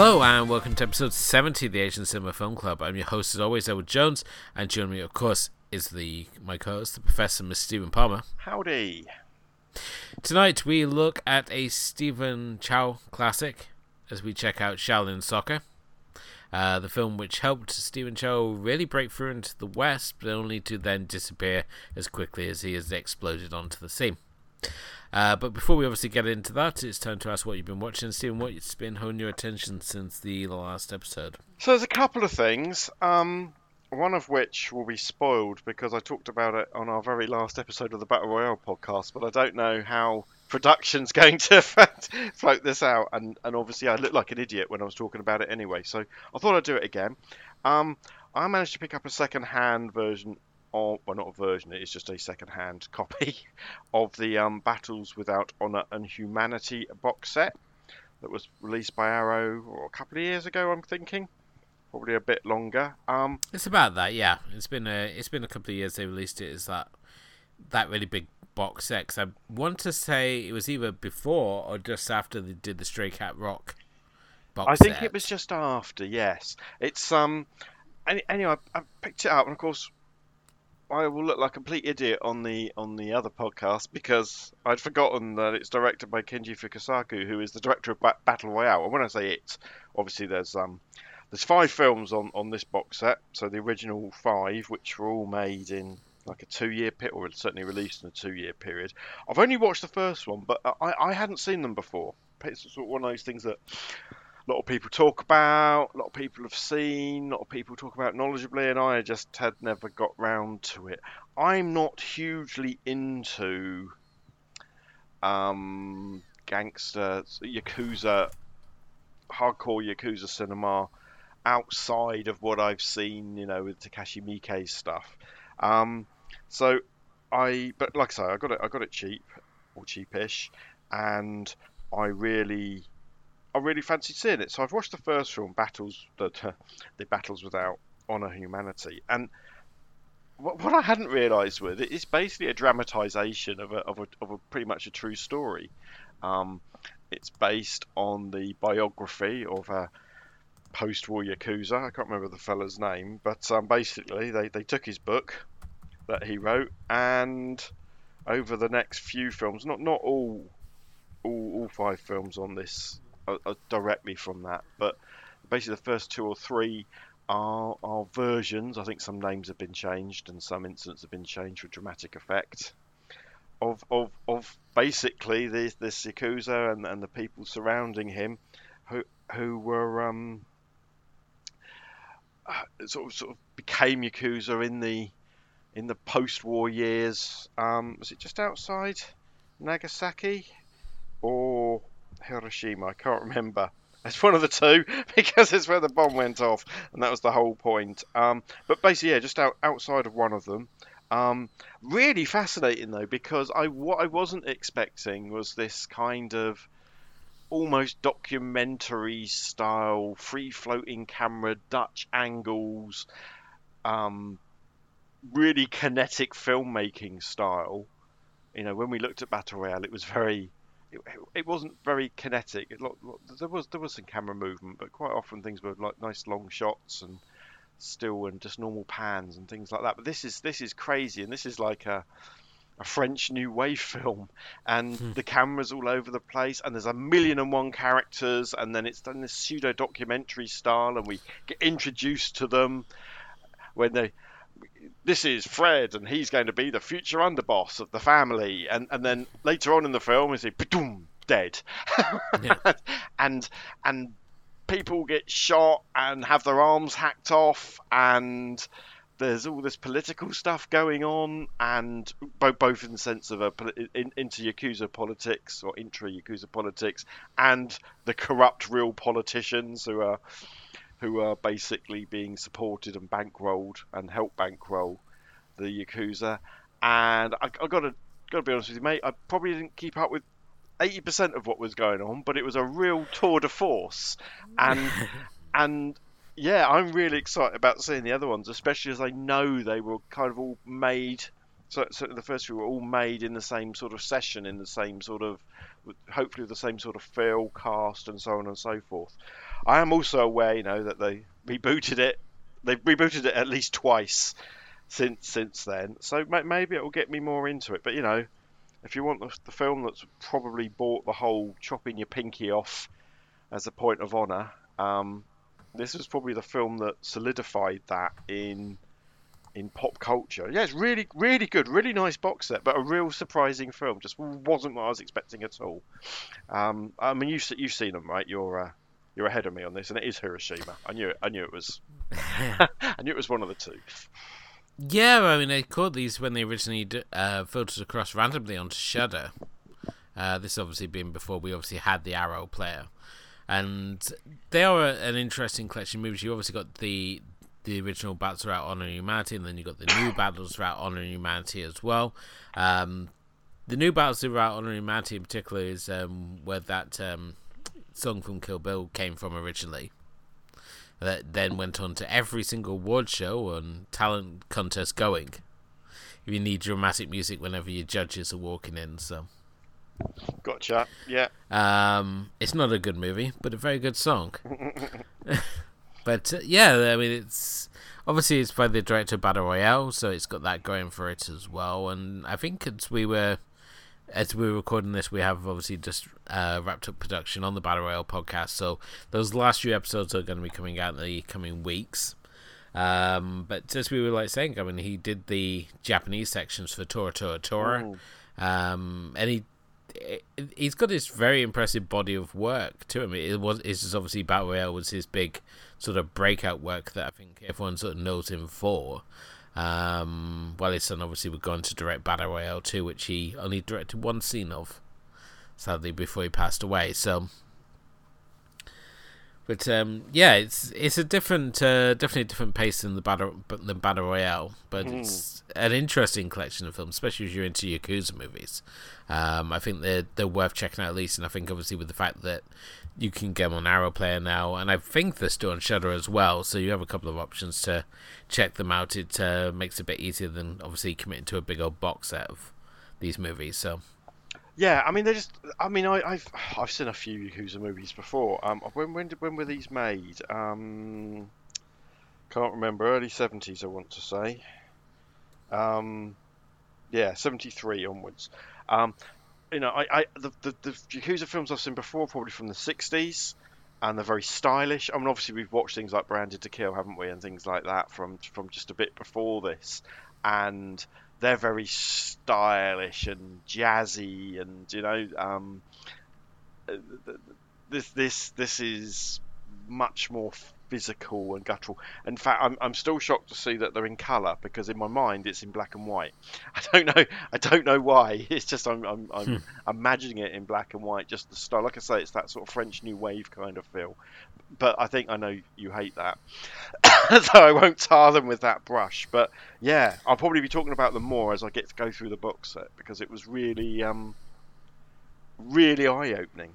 Hello and welcome to episode 70 of the Asian Cinema Film Club. I'm your host as always, Edward Jones, and joining me, of course, is the my co-host, the Professor, Miss Stephen Palmer. Howdy. Tonight we look at a Stephen Chow classic as we check out Shaolin Soccer, uh, the film which helped Stephen Chow really break through into the West, but only to then disappear as quickly as he has exploded onto the scene. Uh, but before we obviously get into that, it's time to ask what you've been watching. Stephen, what's been holding your attention since the last episode? So there's a couple of things. Um, one of which will be spoiled because I talked about it on our very last episode of the Battle Royale podcast, but I don't know how production's going to float this out. And, and obviously, I looked like an idiot when I was talking about it anyway, so I thought I'd do it again. Um, I managed to pick up a second hand version of, well, not a version, it is just a second hand copy of the um, Battles Without Honor and Humanity box set that was released by Arrow a couple of years ago, I'm thinking. Probably a bit longer. Um, it's about that, yeah. It's been a it's been a couple of years they released it. Is that that really big box set? Cause I want to say it was either before or just after they did the Stray Cat Rock box I think set. it was just after. Yes, it's um. Any, anyway, I, I picked it up, and of course, I will look like a complete idiot on the on the other podcast because I'd forgotten that it's directed by Kenji Fukasaku, who is the director of ba- Battle Royale. And when I say it, obviously there's um there's five films on on this box set. So the original five, which were all made in like a two year period, or certainly released in a two year period. I've only watched the first one, but I, I hadn't seen them before. It's sort of one of those things that a lot of people talk about, a lot of people have seen, a lot of people talk about knowledgeably, and I just had never got round to it. I'm not hugely into um, gangster, yakuza, hardcore yakuza cinema outside of what I've seen, you know, with Takashi Miike's stuff. Um, so I, but like I say, I got it, I got it cheap or cheapish, and I really I really fancied seeing it. So I've watched the first film, Battles, the, the Battles Without Honor Humanity, and what, what I hadn't realised with it is basically a dramatisation of a, of a of a pretty much a true story. Um, it's based on the biography of a post-war yakuza. I can't remember the fella's name, but um, basically they, they took his book that he wrote and over the next few films, not not all all, all five films on this are, are directly from that. But basically, the first two or three are, are versions. I think some names have been changed and some incidents have been changed for dramatic effect. Of, of, of basically this, this Yakuza and, and the people surrounding him who, who were um, uh, sort of sort of became Yakuza in the in the post-war years. Um, was it just outside Nagasaki, or Hiroshima. I can't remember. It's one of the two because it's where the bomb went off, and that was the whole point. Um, but basically, yeah, just out, outside of one of them. Um, really fascinating though, because I what I wasn't expecting was this kind of almost documentary style, free floating camera, Dutch angles, um, really kinetic filmmaking style. You know, when we looked at Battle Royale, it was very it, it wasn't very kinetic. It, there was there was some camera movement, but quite often things were like nice long shots and still and just normal pans and things like that. But this is this is crazy, and this is like a a French New Wave film, and hmm. the cameras all over the place, and there's a million and one characters, and then it's done this pseudo documentary style, and we get introduced to them when they this is Fred, and he's going to be the future underboss of the family. And and then later on in the film, is he boom dead, and and people get shot and have their arms hacked off, and there's all this political stuff going on, and both both in the sense of a in, into yakuza politics or intra yakuza politics, and the corrupt real politicians who are who are basically being supported and bankrolled and help bankroll the yakuza. And I, I gotta gotta be honest with you, mate. I probably didn't keep up with 80% of what was going on, but it was a real tour de force. And and yeah, I'm really excited about seeing the other ones, especially as I know they were kind of all made. So, so the first few were all made in the same sort of session, in the same sort of, hopefully the same sort of feel, cast, and so on and so forth. I am also aware, you know, that they rebooted it. They've rebooted it at least twice since since then. So maybe it will get me more into it. But you know, if you want the, the film that's probably bought the whole chopping your pinky off as a point of honour, um, this was probably the film that solidified that in in pop culture. Yeah, it's really really good, really nice box set, but a real surprising film. Just wasn't what I was expecting at all. Um, I mean, you've you've seen them, right? You're uh, you're ahead of me on this, and it is Hiroshima. I knew it. I knew it was. I knew it was one of the two. Yeah, I mean, they caught these when they originally uh, filtered across randomly onto Shudder. Uh, this obviously been before we obviously had the Arrow player, and they are a, an interesting collection of movies. You obviously got the the original battles throughout Honor and Humanity, and then you got the new battles throughout Honor and Humanity as well. Um, the new battles throughout Honor and Humanity in particular is um, where that um, song from Kill Bill came from originally that then went on to every single award show and talent contest going. You need dramatic music whenever your judges are walking in, so. Gotcha. Yeah. Um, it's not a good movie, but a very good song. but uh, yeah, I mean, it's obviously it's by the director of Battle Royale, so it's got that going for it as well. And I think as we were as we are recording this, we have obviously just uh, wrapped up production on the Battle Royale podcast. So those last few episodes are going to be coming out in the coming weeks. Um, but as we were like saying, I mean, he did the Japanese sections for Tora Tora Tora, um, and he he's got this very impressive body of work to him. It was it's just obviously Battle Royale was his big sort of breakout work that I think everyone sort of knows him for. Um, well, his son obviously would go on to direct Battle Royale 2, which he only directed one scene of, sadly, before he passed away. So, but um, yeah, it's it's a different, uh, definitely a different pace than the battle than Battle Royale, but mm. it's an interesting collection of films, especially if you're into Yakuza movies. Um, I think they're they're worth checking out at least, and I think obviously with the fact that you can get them on Arrow Player now, and I think they're still on Shudder as well. So you have a couple of options to check them out. It uh, makes it a bit easier than obviously committing to a big old box set of these movies. So. Yeah, I mean they just. I mean I, have I've seen a few Yakuza movies before. Um, when when when were these made? Um, can't remember. Early seventies, I want to say. Um, yeah, seventy three onwards. Um, you know, I, I the, the, the Yakuza films I've seen before, probably from the '60s, and they're very stylish. I mean, obviously we've watched things like Branded to Kill, haven't we, and things like that from from just a bit before this, and they're very stylish and jazzy, and you know, um, uh, this this this is much more physical and guttural. In fact, I'm, I'm still shocked to see that they're in colour because in my mind it's in black and white. I don't know. I don't know why. It's just I'm I'm, I'm hmm. imagining it in black and white. Just the style. Like I say, it's that sort of French New Wave kind of feel. But I think I know you hate that, so I won't tar them with that brush. But yeah, I'll probably be talking about them more as I get to go through the box set because it was really um really eye opening.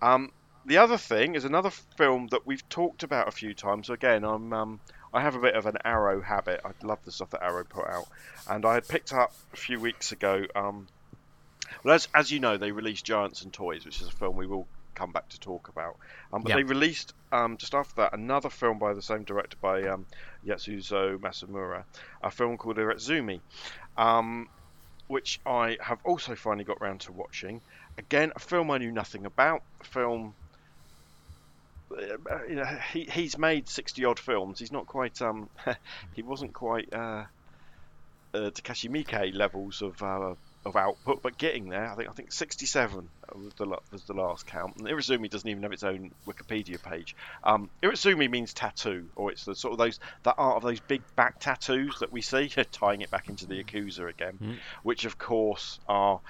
Um, the other thing is another film that we've talked about a few times. So again, I'm um, I have a bit of an Arrow habit. I love the stuff that Arrow put out, and I had picked up a few weeks ago. Um, well, as as you know, they released Giants and Toys, which is a film we will come back to talk about. Um, but yep. they released um, just after that another film by the same director by um, Yasuzo Masumura, a film called Irezumi, um, which I have also finally got round to watching. Again, a film I knew nothing about. A film you know, he he's made sixty odd films. He's not quite um, he wasn't quite uh, uh, Takashi Miike levels of uh, of output, but getting there. I think I think 67 was the was the last count. And doesn't even have its own Wikipedia page. Um, Irezumi means tattoo, or it's the sort of those that art of those big back tattoos that we see, tying it back into the Yakuza again, Mm. which of course are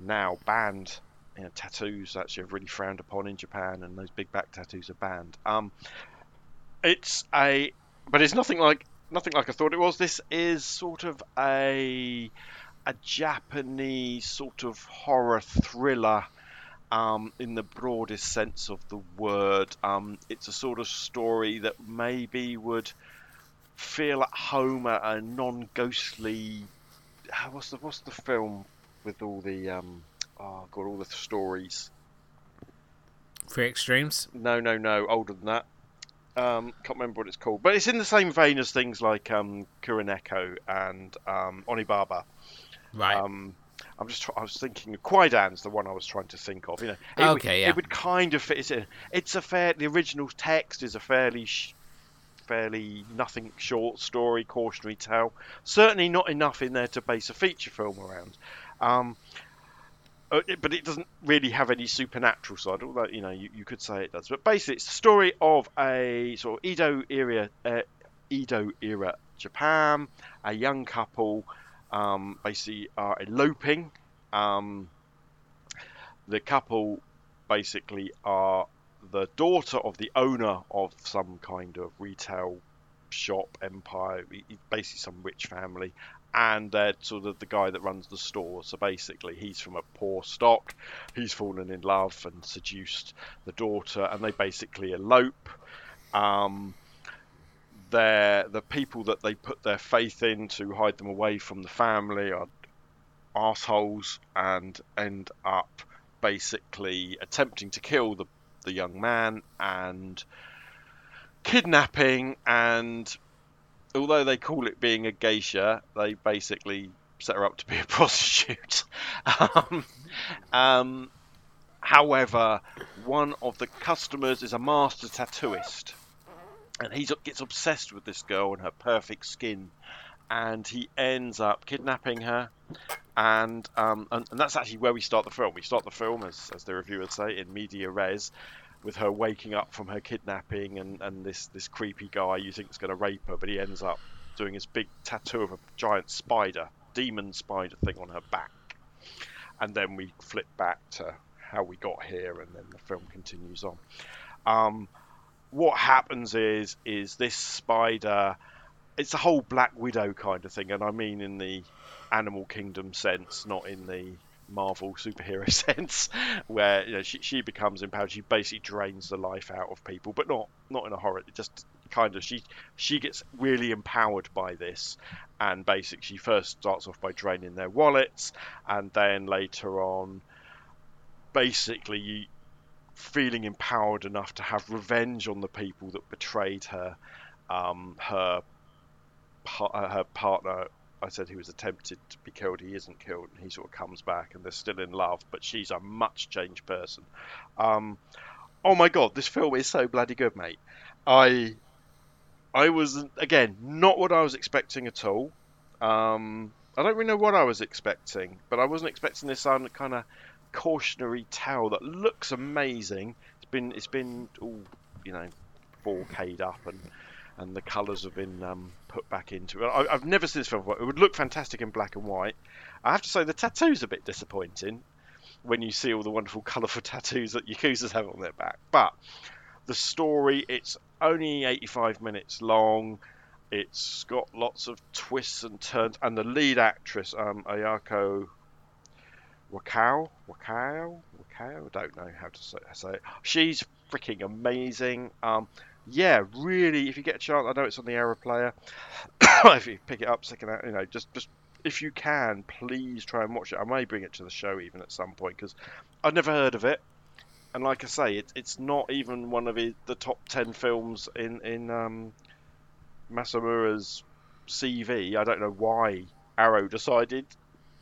now banned. You know, tattoos actually are really frowned upon in Japan, and those big back tattoos are banned. Um, it's a, but it's nothing like nothing like I thought it was. This is sort of a a Japanese sort of horror thriller um, in the broadest sense of the word. Um, it's a sort of story that maybe would feel at home at a non-ghostly. What's the what's the film with all the um, oh god all the stories? Three extremes. No, no, no, older than that. Um, can't remember what it's called, but it's in the same vein as things like um, Kuroneko and um, Onibaba. Right. Um, I'm just. I was thinking of Kwaidan's the one I was trying to think of. You know, it would, Okay, yeah. It would kind of fit. It's a, it's a fair. The original text is a fairly, sh- fairly nothing short story, cautionary tale. Certainly not enough in there to base a feature film around. Um, but it doesn't really have any supernatural side, although you know you, you could say it does. But basically, it's the story of a sort of Edo era, uh, Edo era Japan, a young couple um, basically are eloping. Um, the couple basically are the daughter of the owner of some kind of retail shop empire, basically some rich family, and they're sort of the guy that runs the store. So basically, he's from a poor stock. He's fallen in love and seduced the daughter, and they basically elope. Um, they're the people that they put their faith in to hide them away from the family are assholes and end up basically attempting to kill the the young man and kidnapping and although they call it being a geisha they basically set her up to be a prostitute. Um, um, however one of the customers is a master tattooist and he gets obsessed with this girl and her perfect skin and he ends up kidnapping her. And, um, and and that's actually where we start the film. We start the film as, as the reviewers say in media res with her waking up from her kidnapping and, and this, this creepy guy you think is going to rape her but he ends up doing his big tattoo of a giant spider demon spider thing on her back. And then we flip back to how we got here and then the film continues on. Um, what happens is is this spider it's a whole black widow kind of thing and i mean in the animal kingdom sense not in the marvel superhero sense where you know she, she becomes empowered she basically drains the life out of people but not not in a horror just kind of she she gets really empowered by this and basically she first starts off by draining their wallets and then later on basically feeling empowered enough to have revenge on the people that betrayed her. Um, her uh, her partner, I said he was attempted to be killed. He isn't killed, and he sort of comes back, and they're still in love. But she's a much changed person. Um, oh my god, this film is so bloody good, mate. I I was again not what I was expecting at all. Um, I don't really know what I was expecting, but I wasn't expecting this kind of cautionary tale that looks amazing. It's been it's been all you know 4K'd up and and the colours have been um, put back into it. I, I've never seen this film before. It would look fantastic in black and white. I have to say the tattoo's a bit disappointing when you see all the wonderful colourful tattoos that Yakuza's have on their back. But the story, it's only 85 minutes long. It's got lots of twists and turns, and the lead actress, um, Ayako Wakao, Wakao, Wakao. I don't know how to say, say it. She's freaking amazing. Um, yeah, really. If you get a chance, I know it's on the Arrow player. if you pick it up, second you know, just just if you can, please try and watch it. I may bring it to the show even at some point because I've never heard of it. And like I say, it, it's not even one of the, the top ten films in in um, Masumura's CV. I don't know why Arrow decided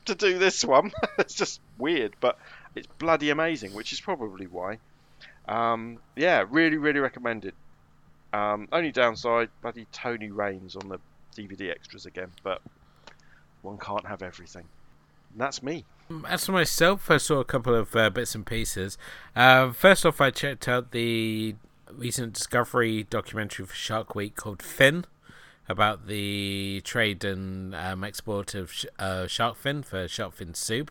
to do this one. it's just weird, but it's bloody amazing, which is probably why. Um, yeah, really, really recommended. Um, only downside, bloody Tony Rayns on the DVD extras again, but one can't have everything. that's me. As for myself, I saw a couple of uh, bits and pieces. Uh, first off, I checked out the recent Discovery documentary for Shark Week called Fin about the trade and um, export of sh- uh, shark fin for shark fin soup.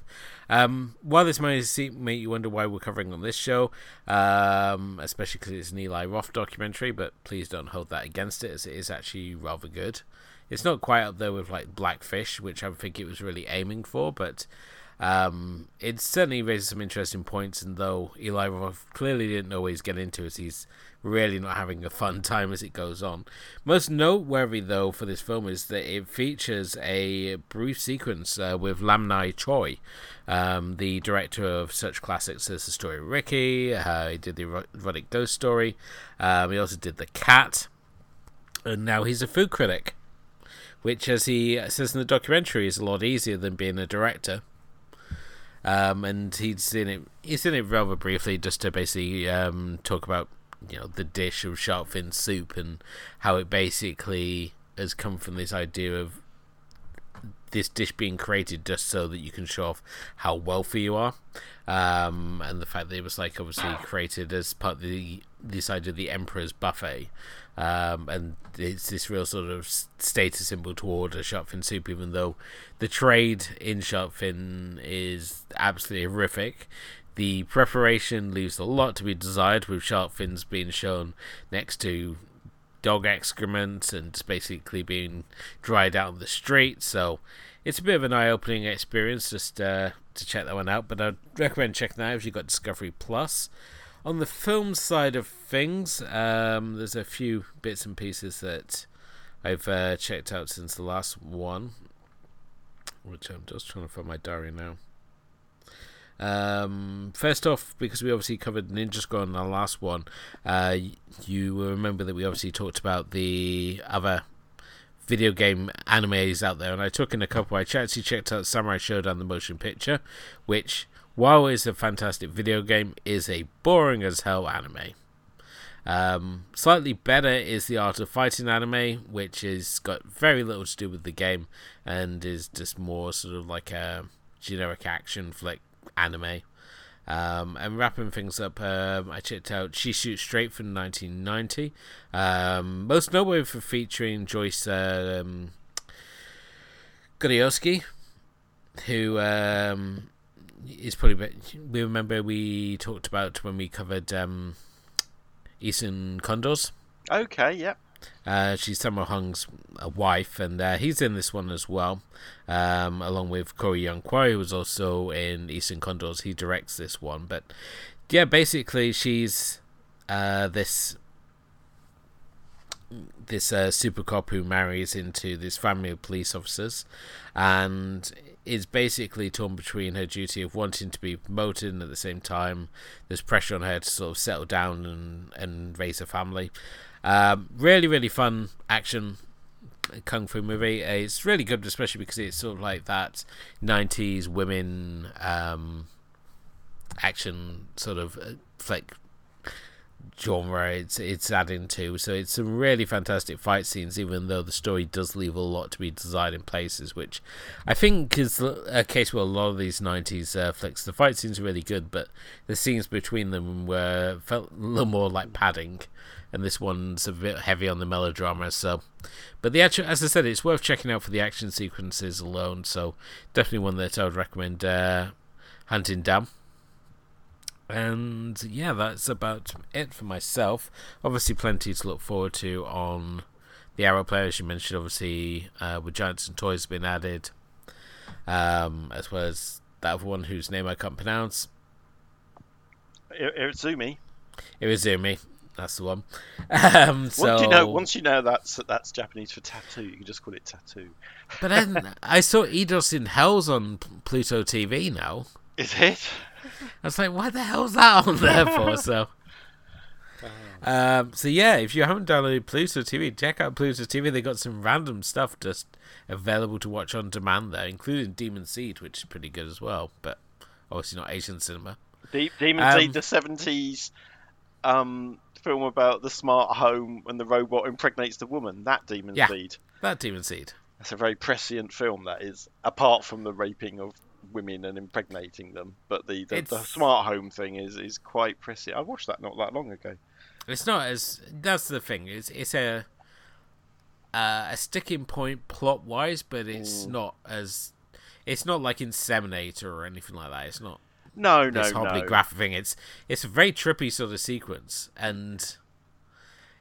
Um, while this might make you wonder why we're covering on this show, um, especially because it's an Eli Roth documentary, but please don't hold that against it, as it is actually rather good. It's not quite up there with like Blackfish, which I think it was really aiming for, but um, it certainly raises some interesting points. And though Eli Roth clearly didn't always get into it, he's really not having a fun time as it goes on. Most noteworthy, though, for this film is that it features a brief sequence uh, with Lam Nai Choi, um, the director of such classics as The Story of Ricky. Uh, he did the erotic ghost story. Um, he also did The Cat. And now he's a food critic, which, as he says in the documentary, is a lot easier than being a director. Um, and he's in it. He's in it rather briefly, just to basically um, talk about you know the dish of shark fin soup and how it basically has come from this idea of this dish being created just so that you can show off how wealthy you are, um, and the fact that it was like obviously created as part of the this idea of the emperor's buffet, um, and it's this real sort of status symbol toward a shark fin soup, even though the trade in shark fin is absolutely horrific. The preparation leaves a lot to be desired, with shark fins being shown next to dog excrement and basically being dried out on the street. So it's a bit of an eye-opening experience just uh, to check that one out. But I'd recommend checking that out if you've got Discovery Plus. On the film side of things, um, there's a few bits and pieces that I've uh, checked out since the last one, which I'm just trying to find my diary now. Um, first off, because we obviously covered Ninja Squad in our last one, uh, you will remember that we obviously talked about the other video game animes out there, and I took in a couple. I actually checked out Samurai Shodown the motion picture, which, while it's a fantastic video game, is a boring as hell anime. Um, slightly better is the Art of Fighting anime, which has got very little to do with the game and is just more sort of like a generic action flick anime. Um, and wrapping things up, um, I checked out She Shoots Straight from 1990. Um, most notable for featuring Joyce um, Godenzi, who um, is probably. We remember we talked about when we covered um, Eastern Condors. Okay, yep. Uh, she's Sammo Hung's uh, wife, and uh, he's in this one as well, um, along with Corey Yuen Kwai, who was also in Eastern Condors. He directs this one, but yeah, basically she's uh, this this uh, super cop who marries into this family of police officers, and is basically torn between her duty of wanting to be promoted and at the same time there's pressure on her to sort of settle down and, and raise a family. Um, really, really fun action kung fu movie. It's really good, especially because it's sort of like that '90s women um, action sort of uh, flick genre. It's it's adding to, so it's some really fantastic fight scenes. Even though the story does leave a lot to be desired in places, which I think is a case with a lot of these '90s uh, flicks. The fight scenes are really good, but the scenes between them were felt a little more like padding and this one's a bit heavy on the melodrama. So, but the actual, as I said, it's worth checking out for the action sequences alone. So, definitely one that I would recommend uh, hunting down. And yeah, that's about it for myself. Obviously, plenty to look forward to on the Arrow Player, as you mentioned. Obviously, uh, with Giants and Toys being added, um, as well as that other one whose name I can't pronounce. Irezumi. Irezumi. That's the one. Um, so... Once you know, once you know that's that's Japanese for tattoo, you can just call it tattoo. But then I saw Eidos in Hell's on Pluto TV now. Is it? I was like, why the hell's that on there for? So. Um, so yeah, if you haven't downloaded Pluto TV, check out Pluto TV. They got some random stuff just available to watch on demand there, including Demon Seed, which is pretty good as well. But obviously not Asian cinema. De- Demon um, Seed, the seventies um, film about the smart home when the robot impregnates the woman. That Demon yeah, Seed. That Demon Seed. That's a very prescient film. That is, apart from the raping of women and impregnating them, but the the, the smart home thing is is quite pressing. I watched that not that long ago. It's not as that's the thing. It's it's a uh, a sticking point plot wise, but it's Mm. not as it's not like Inseminator or anything like that. It's not No, no, this no. horribly graphic thing. It's it's a very trippy sort of sequence, and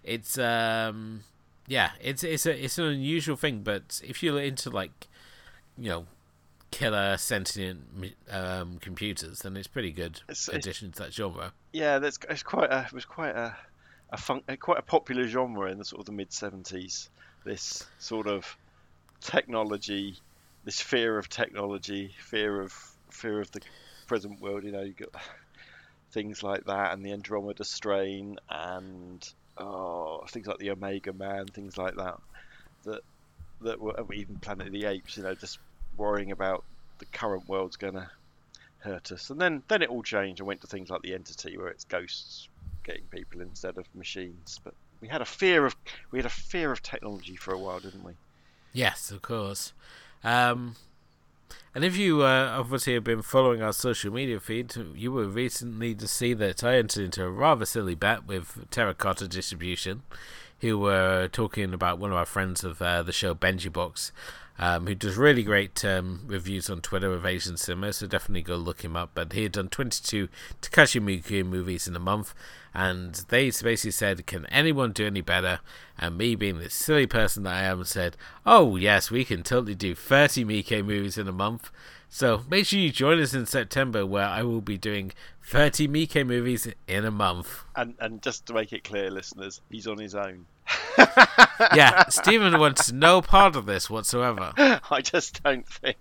it's um yeah, it's it's a it's an unusual thing. But if you're into like you know killer sentient um, computers, then it's pretty good It's- it's- addition to that genre. Yeah, that's it's quite a it was quite a a fun, quite a popular genre in the sort of the mid seventies. This sort of technology, this fear of technology, fear of fear of the present world. You know, you got things like that, and the Andromeda strain, and oh, things like the Omega Man, things like that. That that were even Planet of the Apes. You know, just worrying about the current world's gonna hurt us. And then then it all changed and went to things like the Entity, where it's ghosts getting people instead of machines. But we had a fear of we had a fear of technology for a while, didn't we? Yes, of course. Um, and if you uh, obviously have been following our social media feed, you will recently to see that I entered into a rather silly bet with Terracotta Distribution, who were talking about one of our friends of uh, the show, Benji Box, um, who does really great um, reviews on Twitter of Asian cinema, so definitely go look him up. But he had done 22 Takashi Miike movies in a month, and they basically said, Can anyone do any better? And me, being the silly person that I am, said, Oh, yes, we can totally do 30 Miike movies in a month. So make sure you join us in September, where I will be doing 30 Miike movies in a month. And and just to make it clear, listeners, he's on his own. Yeah, Stephen wants no part of this whatsoever. I just don't think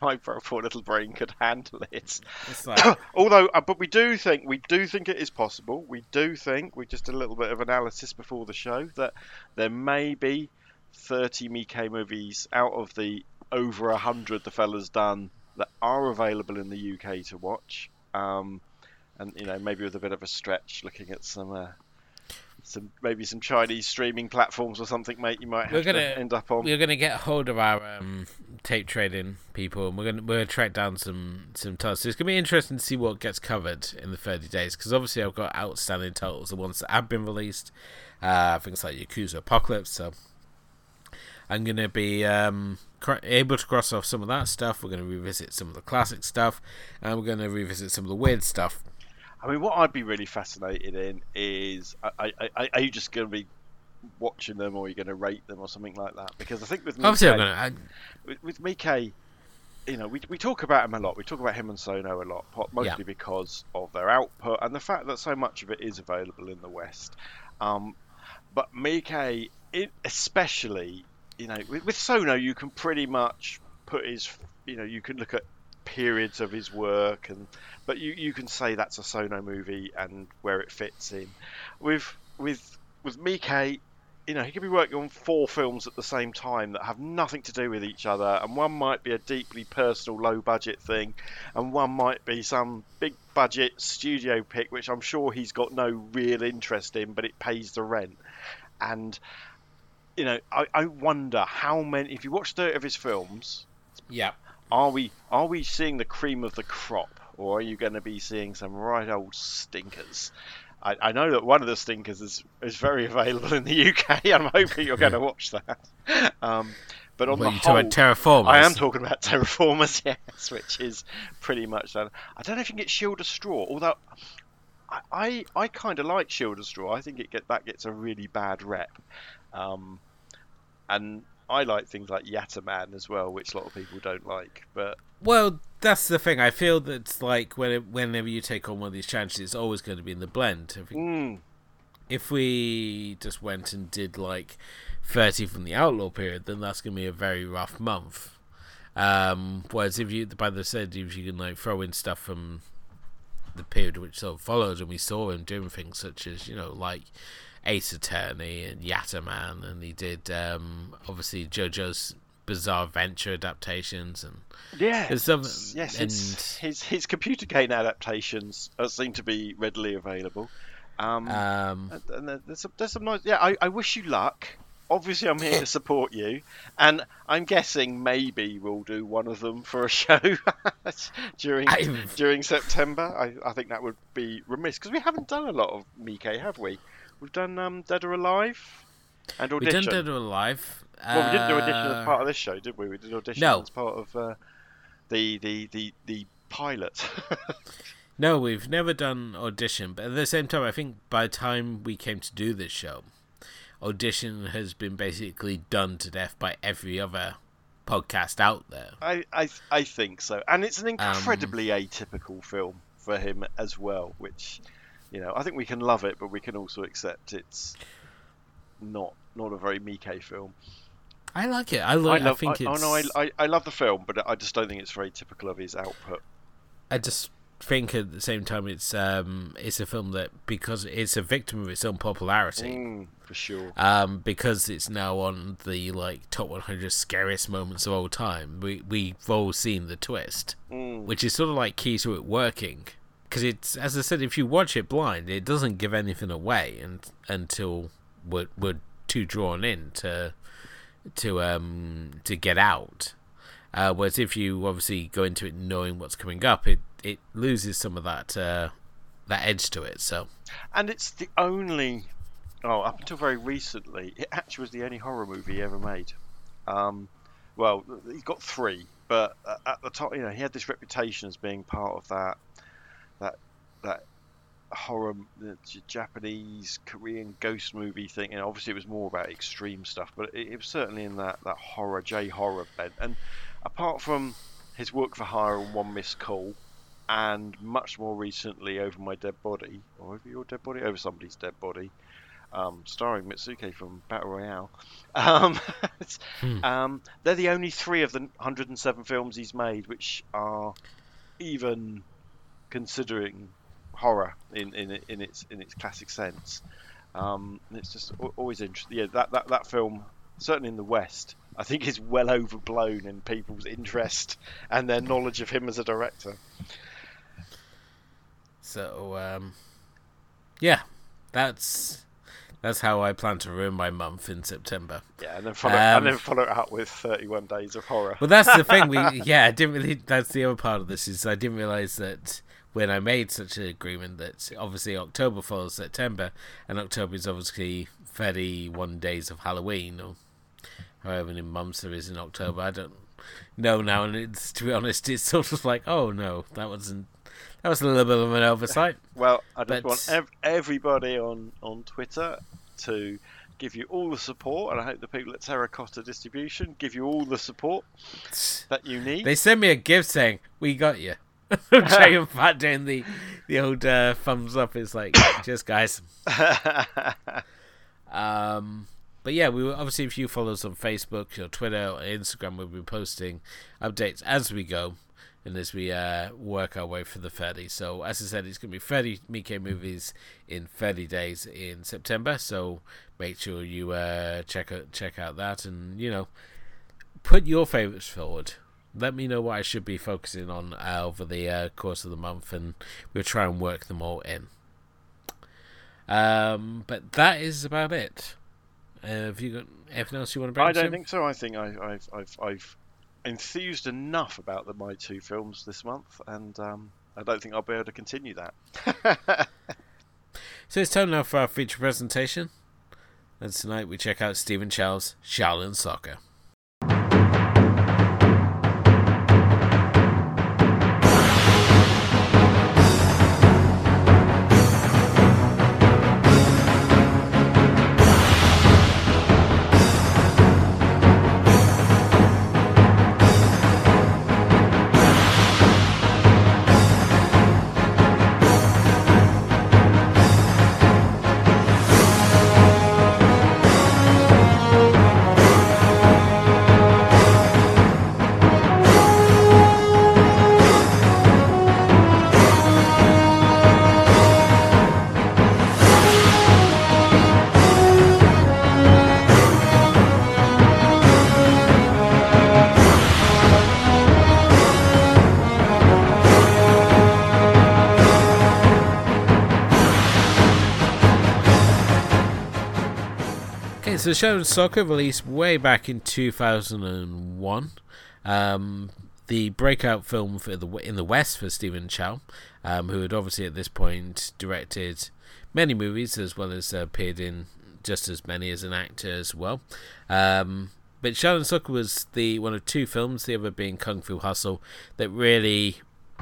my poor little brain could handle it. Like, Although, uh, but we do think we do think it is possible. We do think we just did a little bit of analysis before the show that there may be 30 Miike movies out of the over a hundred the fella's done that are available in the UK to watch. Um, and you know maybe with a bit of a stretch, looking at some. Uh, some maybe some Chinese streaming platforms or something, mate. You might have We're gonna- to end up on. we're gonna get hold of our um, tape trading people, and we're gonna we're gonna track down some some titles. So it's gonna be interesting to see what gets covered in the thirty days, because obviously I've got outstanding titles, the ones that have been released, uh, things like Yakuza Apocalypse. So I'm gonna be um, able to cross off some of that stuff. We're gonna revisit some of the classic stuff, and we're gonna revisit some of the weird stuff. I mean, what I'd be really fascinated in is, I, I, I, are you just going to be watching them, or are you going to rate them, or something like that? Because I think with Obviously, I'm gonna. I, with, with Miike, you know, we, we talk about him a lot. We talk about him and Sono a lot, mostly Yeah. because of their output and the fact that so much of it is available in the West. Um, but Miike, it, especially, you know, with, with Sono, you can pretty much put his, you know, you can look at periods of his work and but you, you can say that's a Sono movie and where it fits in. With with with Miike, you know, he could be working on four films at the same time that have nothing to do with each other, and one might be a deeply personal, low budget thing, and one might be some big budget studio pick, which I'm sure he's got no real interest in, but it pays the rent. And you know, I, I wonder how many. If you watch 30 of his films, yeah. are we are we seeing the cream of the crop, or are you going to be seeing some right old stinkers? I, I know that one of the stinkers is is very available in the UK. I'm hoping you're going to watch that. Um, but on What the you whole, talking about Terra Formars? I am talking about Terra Formars, yes, which is pretty much that. I don't know if you can get Shield of Straw, although I I, I kind of like Shield of Straw. I think it get that gets a really bad rep, um, and I like things like Yatterman as well, which a lot of people don't like. But Well, that's the thing. I feel that like when whenever you take on one of these challenges, it's always going to be in the blend. If, mm, if we just went and did like 30 from the Outlaw period, then that's going to be a very rough month. Um, whereas if you, by the said, if you can like throw in stuff from the period which sort of followed, and we saw him doing things such as, you know, like Ace Attorney and Yatterman, and he did um, obviously JoJo's Bizarre Venture adaptations, and yeah, some- yes, and- his his computer game adaptations seem to be readily available. Um, um, and- there's some, there's some nice. Yeah, I, I wish you luck. obviously I'm here to support you, and I'm guessing maybe we'll do one of them for a show during I've- during September. I, I think that would be remiss because we haven't done a lot of Miike, have we? We've done um, Dead or Alive and Audition. We done Dead or Alive. well, we didn't do Audition Uh, as part of this show, did we? We did Audition no. as part of uh, the, the the the pilot. No, we've never done audition, but at the same time, I think by the time we came to do this show, audition has been basically done to death by every other podcast out there. I, I I think so, and it's Um, an incredibly atypical film for him as well. Which, you know, I think we can love it, but we can also accept it's not not a very Miike film. I like it. I like. I, love. think I, it's. oh no, I, I I love the film, but I just don't think it's very typical of his output. I just think at the same time it's um it's a film that because it's a victim of its own popularity. Mm, for sure. Um, because it's now on the like top 100 scariest moments of all time. We we've all seen the twist, Mm. which is sort of like key to it working. Because it's as I said, if you watch it blind, it doesn't give anything away, and until we're we're too drawn in to to um to get out. Uh, whereas if you obviously go into it knowing what's coming up, it it loses some of that uh, that edge to it. So And it's the only. Oh, up until very recently, it actually was the only horror movie he ever made. Um, well, he got three, but at the top, you know, he had this reputation as being part of that, that, that horror, the Japanese, Korean ghost movie thing. And obviously, it was more about extreme stuff, but it, it was certainly in that that horror, J horror bent. And apart from his work for hire and One Miss Call, and much more recently over my dead body or over your dead body over somebody's dead body um, starring Mitsuko from Battle Royale um, Hmm. um, they're the only three of the 107 films he's made which are even considering horror in, in, in its in its classic sense um, it's just always interesting yeah that, that, that film certainly in the West I think is well overblown in people's interest and their knowledge of him as a director So um, yeah, that's that's how I plan to ruin my month in September. Yeah, and then follow Um, and then follow it up with 31 days of horror. Well, that's the thing. We yeah, I didn't really. That's the other part of this is I didn't realize that when I made such an agreement that obviously October follows September, and October is obviously 31 days of Halloween or however many months there is in October. I don't know now, and it's to be honest, it's sort of like oh no, that wasn't. That was a little bit of an oversight. Well, I just But- want ev- everybody on on Twitter to give you all the support, and I hope the people at Terracotta Distribution give you all the support that you need. They sent me a gift saying, "We got you." Jay and Fat doing the the old uh, thumbs up. It's like, just guys. Um, but yeah, we obviously if you follow us on Facebook, or Twitter, or Instagram, we'll be posting updates as we go and as we uh, work our way through the 30. So as I said, it's going to be 30 Miike movies in 30 days in September. So make sure you uh, check check out that and you know put your favorites forward. Let me know what I should be focusing on uh, over the uh, course of the month, and we'll try and work them all in. Um, but that is about it. Uh, have you got anything else you want to bring? I don't think so. I think I, I've, I've, I've enthused enough about the My Two films this month, and um, I don't think I'll be able to continue that. So it's time now for our feature presentation. And tonight we check out Stephen Chow's Shaolin Soccer. So Shaolin Soccer released way back in 2001. Um, the breakout film for the in the West for Stephen Chow, um, who had obviously at this point directed many movies as well as uh, appeared in just as many as an actor as well. Um, but Shaolin Soccer was the one of two films, the other being Kung Fu Hustle, that really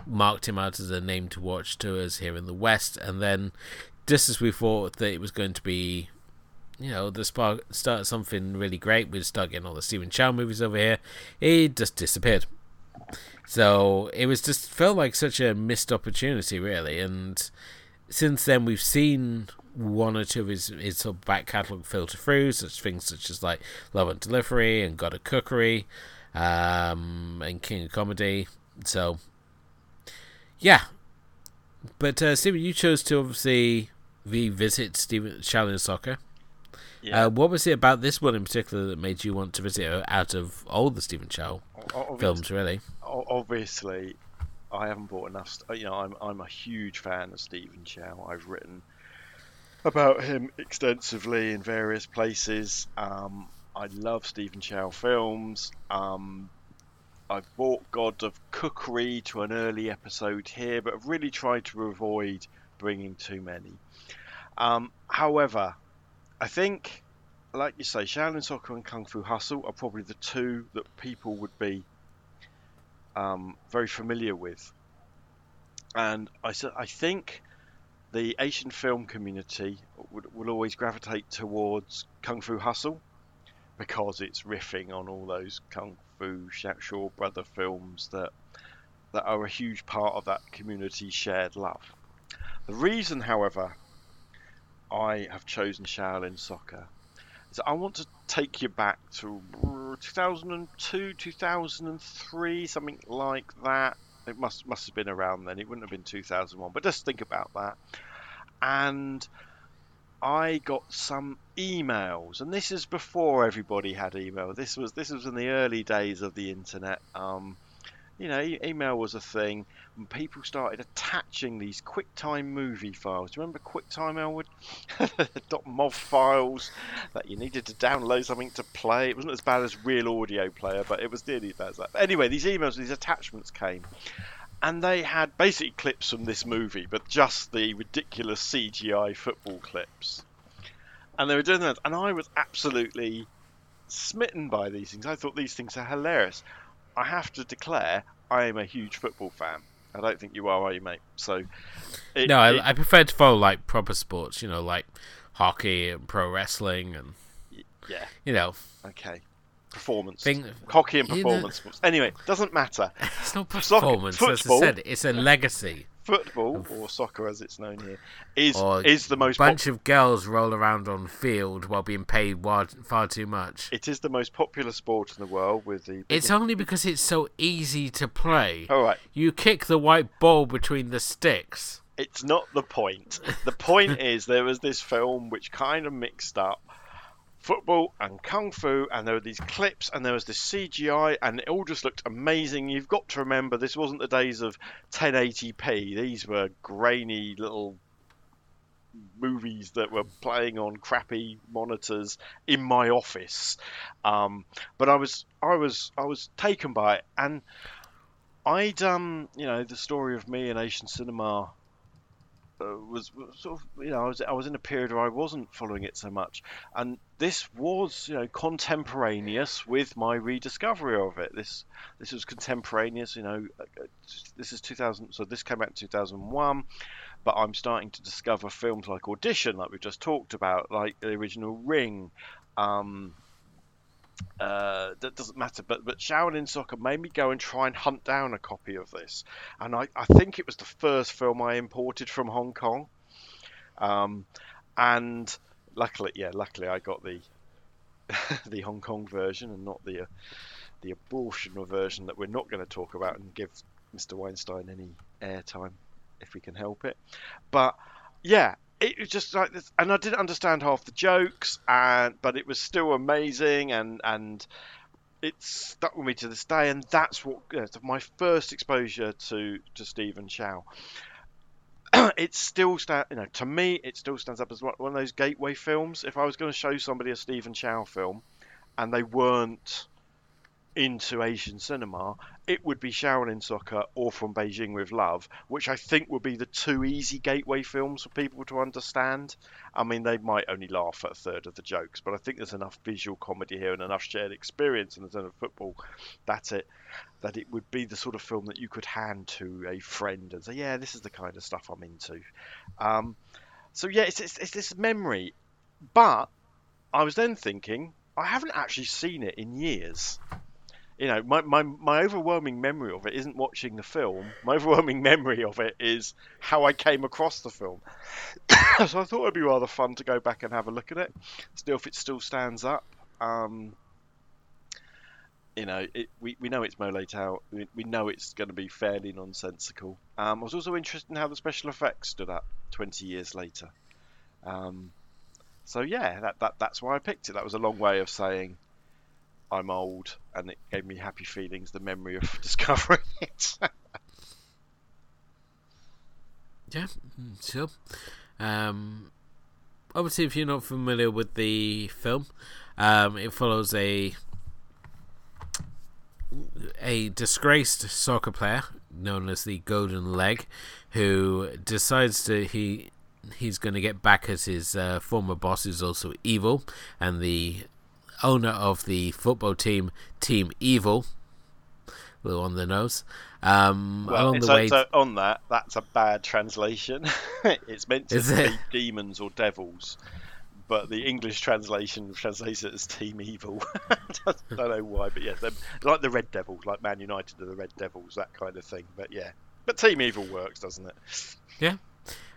marked him out as a name to watch to us here in the West. And then, just as we thought that it was going to be, you know, the spark, start something really great, we'd start getting all the Stephen Chow movies over here, it just disappeared. So it was just felt like such a missed opportunity, really. And since then, we've seen one or two of his, his sort of back catalogue filter through, such things such as like Love on Delivery and God of Cookery, um, and King of Comedy. So, yeah. But uh, Stephen, you chose to obviously revisit Stephen Shaolin Soccer. Yeah. Uh, what was it about this one in particular that made you want to visit out of all the Stephen Chow obviously, films? Really, obviously, I haven't bought enough. You know, I'm I'm a huge fan of Stephen Chow. I've written about him extensively in various places. Um, I love Stephen Chow films. Um, I bought God of Cookery to an early episode here, but I've really tried to avoid bringing too many. Um, however, I think, like you say, Shaolin Soccer and Kung Fu Hustle are probably the two that people would be um, very familiar with. And I, I think the Asian film community would, will always gravitate towards Kung Fu Hustle because it's riffing on all those Kung Fu Shaw Brother films that that are a huge part of that community's shared love. The reason, however, I have chosen Shaolin Soccer is I want to take you back to 2002, 2003, something like that. It must must have been around then. It wouldn't have been 2001, but just think about that. And I got some emails, and this is before everybody had email. This was this was in the early days of the internet. Um, you know, email was a thing, and people started attaching these QuickTime movie files. Do you remember QuickTime, Elwood? .mov files that you needed to download something to play. It wasn't as bad as Real Audio Player, but it was nearly as bad as that. Anyway, these emails, these attachments came, and they had basically clips from this movie, but just the ridiculous CGI football clips. And they were doing that, and I was absolutely smitten by these things. I thought these things are hilarious. I have to declare, I am a huge football fan. I don't think you are, are you, mate? So, it, no, I, it, I prefer to follow like proper sports. You know, like hockey and pro wrestling and yeah, you know. Okay, performance, Thing, hockey and performance. Anyway, doesn't matter. It's not performance. Soccer, football, As I said, it's a legacy football or soccer as it's known here is is the most bunch pop- of girls roll around on field while being paid far too much. It is the most popular sport in the world with the It's only because it's so easy to play. All right. You kick the white ball between the sticks. It's not the point. The point is there was this film which kind of mixed up football and kung fu, and there were these clips, and there was this CGI, and it all just looked amazing. You've got to remember, this wasn't the days of 1080p. These were grainy little movies that were playing on crappy monitors in my office. Um, but I was, I was, I was taken by it, and I'd, um, you know, the story of me and Asian cinema was, sort of you know I was I was in a period where I wasn't following it so much, and this was you know contemporaneous with my rediscovery of it. This this was contemporaneous. You know, uh, uh, this is 2000. So this came out in 2001, but I'm starting to discover films like Audition, like we just talked about, like the original Ring. Um, uh, that doesn't matter. But but Shaolin Soccer made me go and try and hunt down a copy of this, and I, I think it was the first film I imported from Hong Kong. Um, and luckily, yeah, luckily I got the the Hong Kong version and not the uh, the abortion version that we're not going to talk about and give Mr. Weinstein any airtime if we can help it. But yeah, it was just like this, and I didn't understand half the jokes, and but it was still amazing, and and it stuck with me to this day, and that's what know, my first exposure to to Stephen Chow. it still stand, you know, to me, it still stands up as one one of those gateway films. If I was going to show somebody a Stephen Chow film, and they weren't into Asian cinema, it would be Shaolin Soccer or From Beijing with Love, which I think would be the two easy gateway films for people to understand. I mean, they might only laugh at a third of the jokes, but I think there's enough visual comedy here and enough shared experience in the terms of football. That's it. That it would be the sort of film that you could hand to a friend and say, "Yeah, this is the kind of stuff I'm into." Um, so yeah, it's, it's, it's this memory, but I was then thinking I haven't actually seen it in years you know, my, my, my overwhelming memory of it isn't watching the film. My overwhelming memory of it is how I came across the film. so I thought it'd be rather fun to go back and have a look at it, still if it still stands up. Um, you know, it, we, we know it's mo lei tau. We, we know it's going to be fairly nonsensical. Um, I was also interested in how the special effects stood up 20 years later. Um, so yeah, that, that that's why I picked it. That was a long way of saying I'm old, and it gave me happy feelings. The memory of discovering it. yeah, mm, sure. Um, obviously, if you're not familiar with the film, um, it follows a a disgraced soccer player known as the Golden Leg, who decides to he he's going to get back at his uh, former boss, who's also evil, and the owner of the football team, Team Evil. A little on the nose. Um, well, along the way, on that, that's a bad translation. it's meant to Is be it? demons or devils, but the English translation translates it as Team Evil. I don't know why, but yeah, like the Red Devils, like Man United are the Red Devils, that kind of thing. But yeah, but Team Evil works, doesn't it? Yeah.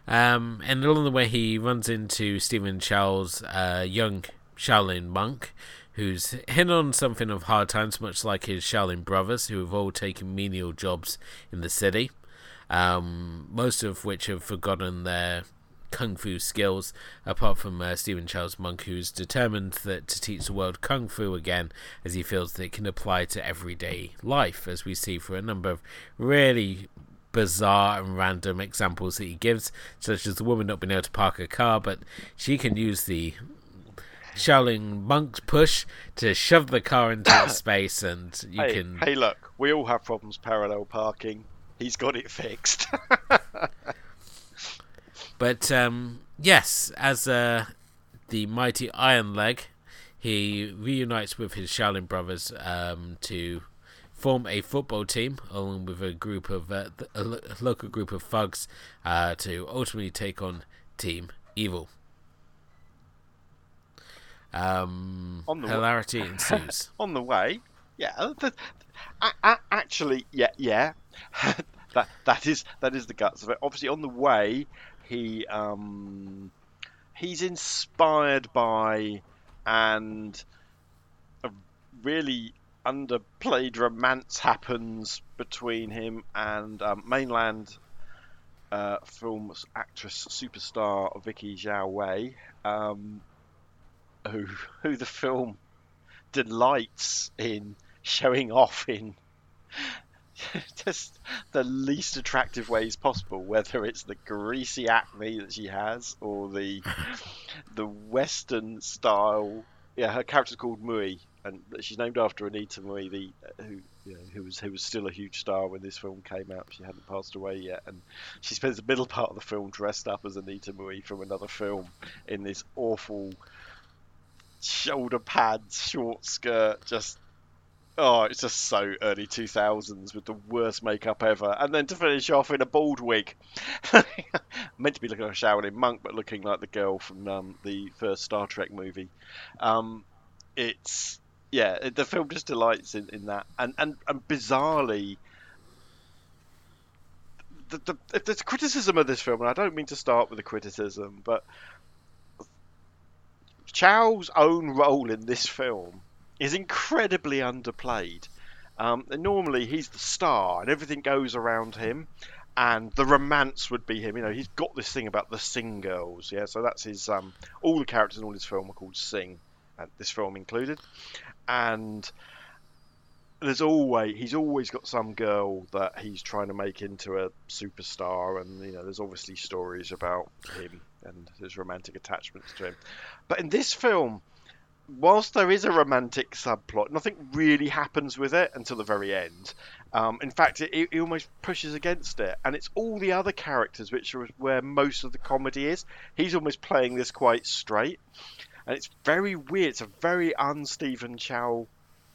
Um, and along the way, he runs into Stephen Chow's uh, young Shaolin monk, who's hit on something of hard times, much like his Shaolin brothers, who have all taken menial jobs in the city, um, most of which have forgotten their kung fu skills, apart from uh, Stephen Chow's monk, who's determined that to teach the world kung fu again, as he feels that it can apply to everyday life, as we see through a number of really bizarre and random examples that he gives, such as the woman not being able to park a car, but she can use the Shaolin monk's push to shove the car into space, and you hey, can. hey, look, we all have problems parallel parking. He's got it fixed. But um, yes, as uh, the mighty Iron Leg, he reunites with his Shaolin brothers um, to form a football team along with a group of uh, a, a local group of thugs uh, to ultimately take on Team Evil. Um, On the hilarity ensues. on the way, yeah, a, actually, yeah, yeah, that that is that is the guts of it. Obviously, on the way, he um, he's inspired by and a really underplayed romance happens between him and um, mainland uh, film actress superstar Vicky Zhao Wei, um, who who the film delights in showing off in just the least attractive ways possible, whether it's the greasy acne that she has or the the Western style. Yeah, her character's called Mui, and she's named after Anita Mui, the uh, who you know, who was who was still a huge star when this film came out. She hadn't passed away yet, and she spends the middle part of the film dressed up as Anita Mui from another film in this awful shoulder pads, short skirt, just oh, it's just so early two thousands with the worst makeup ever, and then to finish off in a bald wig, meant to be looking like a Shaolin monk, but looking like the girl from um, the first Star Trek movie. Um, it's yeah, the film just delights in, in that, and and and bizarrely. The, the, if there's criticism of this film, and I don't mean to start with a criticism, but Chow's own role in this film is incredibly underplayed. Um, normally he's the star, and everything goes around him, and the romance would be him. You know, he's got this thing about the Sing girls, yeah. So that's his. Um, all the characters in all his film are called Sing, and this film included. And there's always he's always got some girl that he's trying to make into a superstar, and you know there's obviously stories about him and his romantic attachments to him. But in this film, whilst there is a romantic subplot, nothing really happens with it until the very end. Um, in fact, it, it almost pushes against it, and it's all the other characters which are where most of the comedy is. He's almost playing this quite straight, and it's very weird. It's a very un-Stephen Chow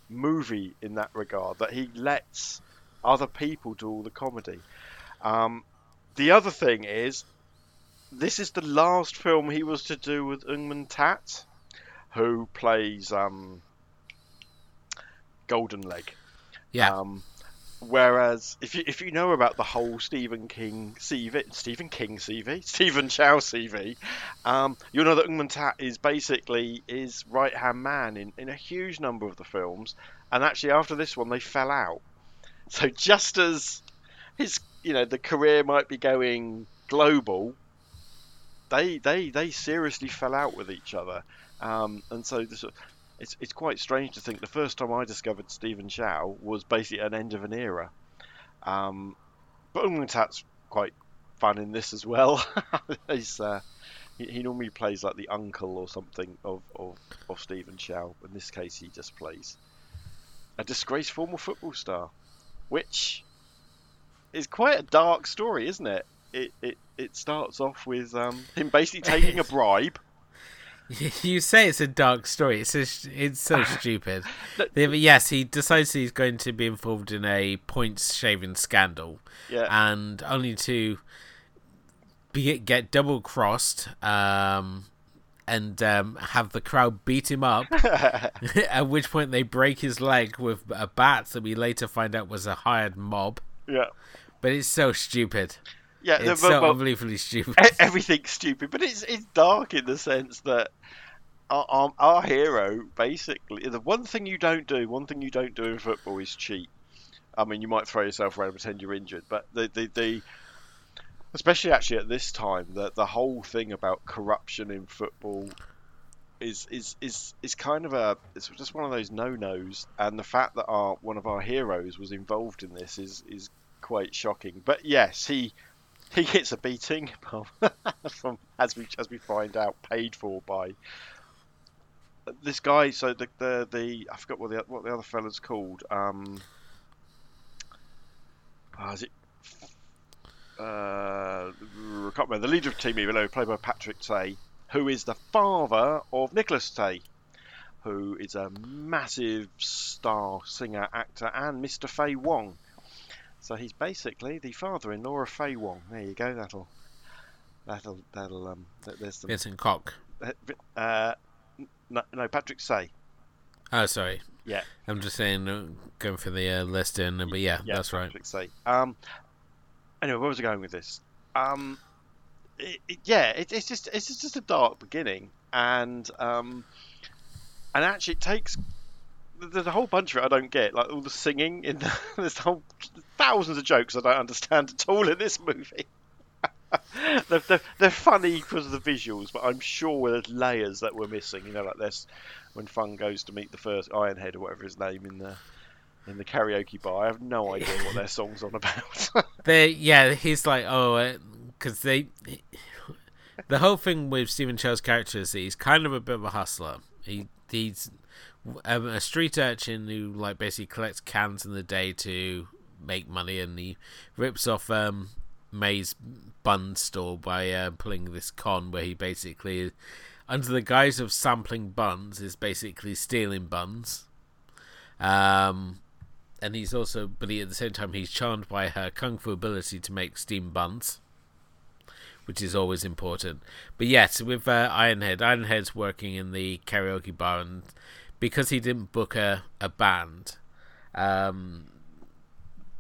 movie in that regard that he lets other people do all the comedy. Um, the other thing is, this is the last film he was to do with Ng Man-tat, who plays um, Golden Leg. Yeah. Um, whereas if you if you know about the whole Stephen King CV, Stephen King CV, Stephen Chow CV, um, you'll know that Ng Man-tat is basically his right hand man in, in a huge number of the films, and actually after this one they fell out. So just as his you know the career might be going global, they they they seriously fell out with each other, um, and so this it's it's quite strange to think the first time I discovered Stephen Chow was basically an end of an era. Um, but Ng Man-tat's quite fun in this as well. He's uh, he, he, normally plays like the uncle or something of, of, of Stephen Chow. In this case, he just plays a disgraced former football star, which is quite a dark story, isn't it? It it, it starts off with um, him basically taking a bribe. You say it's a dark story. It's just, it's so stupid. yes, he decides he's going to be involved in a points shaving scandal, yeah. and only to be get double crossed, um, and um, have the crowd beat him up. at which point they break his leg with a bat that we later find out was a hired mob. Yeah, but it's so stupid. Yeah, it's the, so well, unbelievably stupid. Everything's stupid, but it's it's dark in the sense that our, our, our, hero basically the one thing you don't do, one thing you don't do in football is cheat. I mean, you might throw yourself around and pretend you're injured, but the the, the especially actually at this time, the the whole thing about corruption in football is is is is kind of a it's just one of those no nos, and the fact that our one of our heroes was involved in this is is quite shocking. But yes, he he gets a beating from as we as we find out paid for by this guy. So the the, the I forgot what the what the other fella's called. Um, oh, is it? Uh, I can't remember. The leader of Team Evil, played by Patrick Tse, who is the father of Nicholas Tse, who is a massive star singer, actor, and Mr. Faye Wong. So he's basically the father-in-law of Faye Wong. There you go. That'll that'll that'll um. There's some. Vincent Kok. Uh, no, no, Patrick Tse. Oh, sorry. Yeah. I'm just saying, uh, going for the uh, listing, but yeah, yeah that's right. Patrick Tse. Um. Anyway, where was I going with this? Um. It, it, yeah, it, it's just it's just a dark beginning, and um, and actually it takes there's a whole bunch of it I don't get, like all the singing in the, there's whole thousands of jokes I don't understand at all in this movie. they're, they're, they're, funny because of the visuals, but I'm sure there's layers that we're missing. You know, like this when Fung goes to meet the first Ironhead or whatever his name in the in the karaoke bar. I have no idea what their song's on about. they yeah, he's like oh, because uh, they. The whole thing with Stephen Chow's character is he's kind of a bit of a hustler. He he's a street urchin who like basically collects cans in the day to make money, and he rips off um, May's bun store by uh, pulling this con where he basically, under the guise of sampling buns, is basically stealing buns. Um, and he's also, but he, at the same time, he's charmed by her kung fu ability to make steam buns, which is always important. But yes, with uh, Ironhead, Ironhead's working in the karaoke bar, and because he didn't book a, a band, um,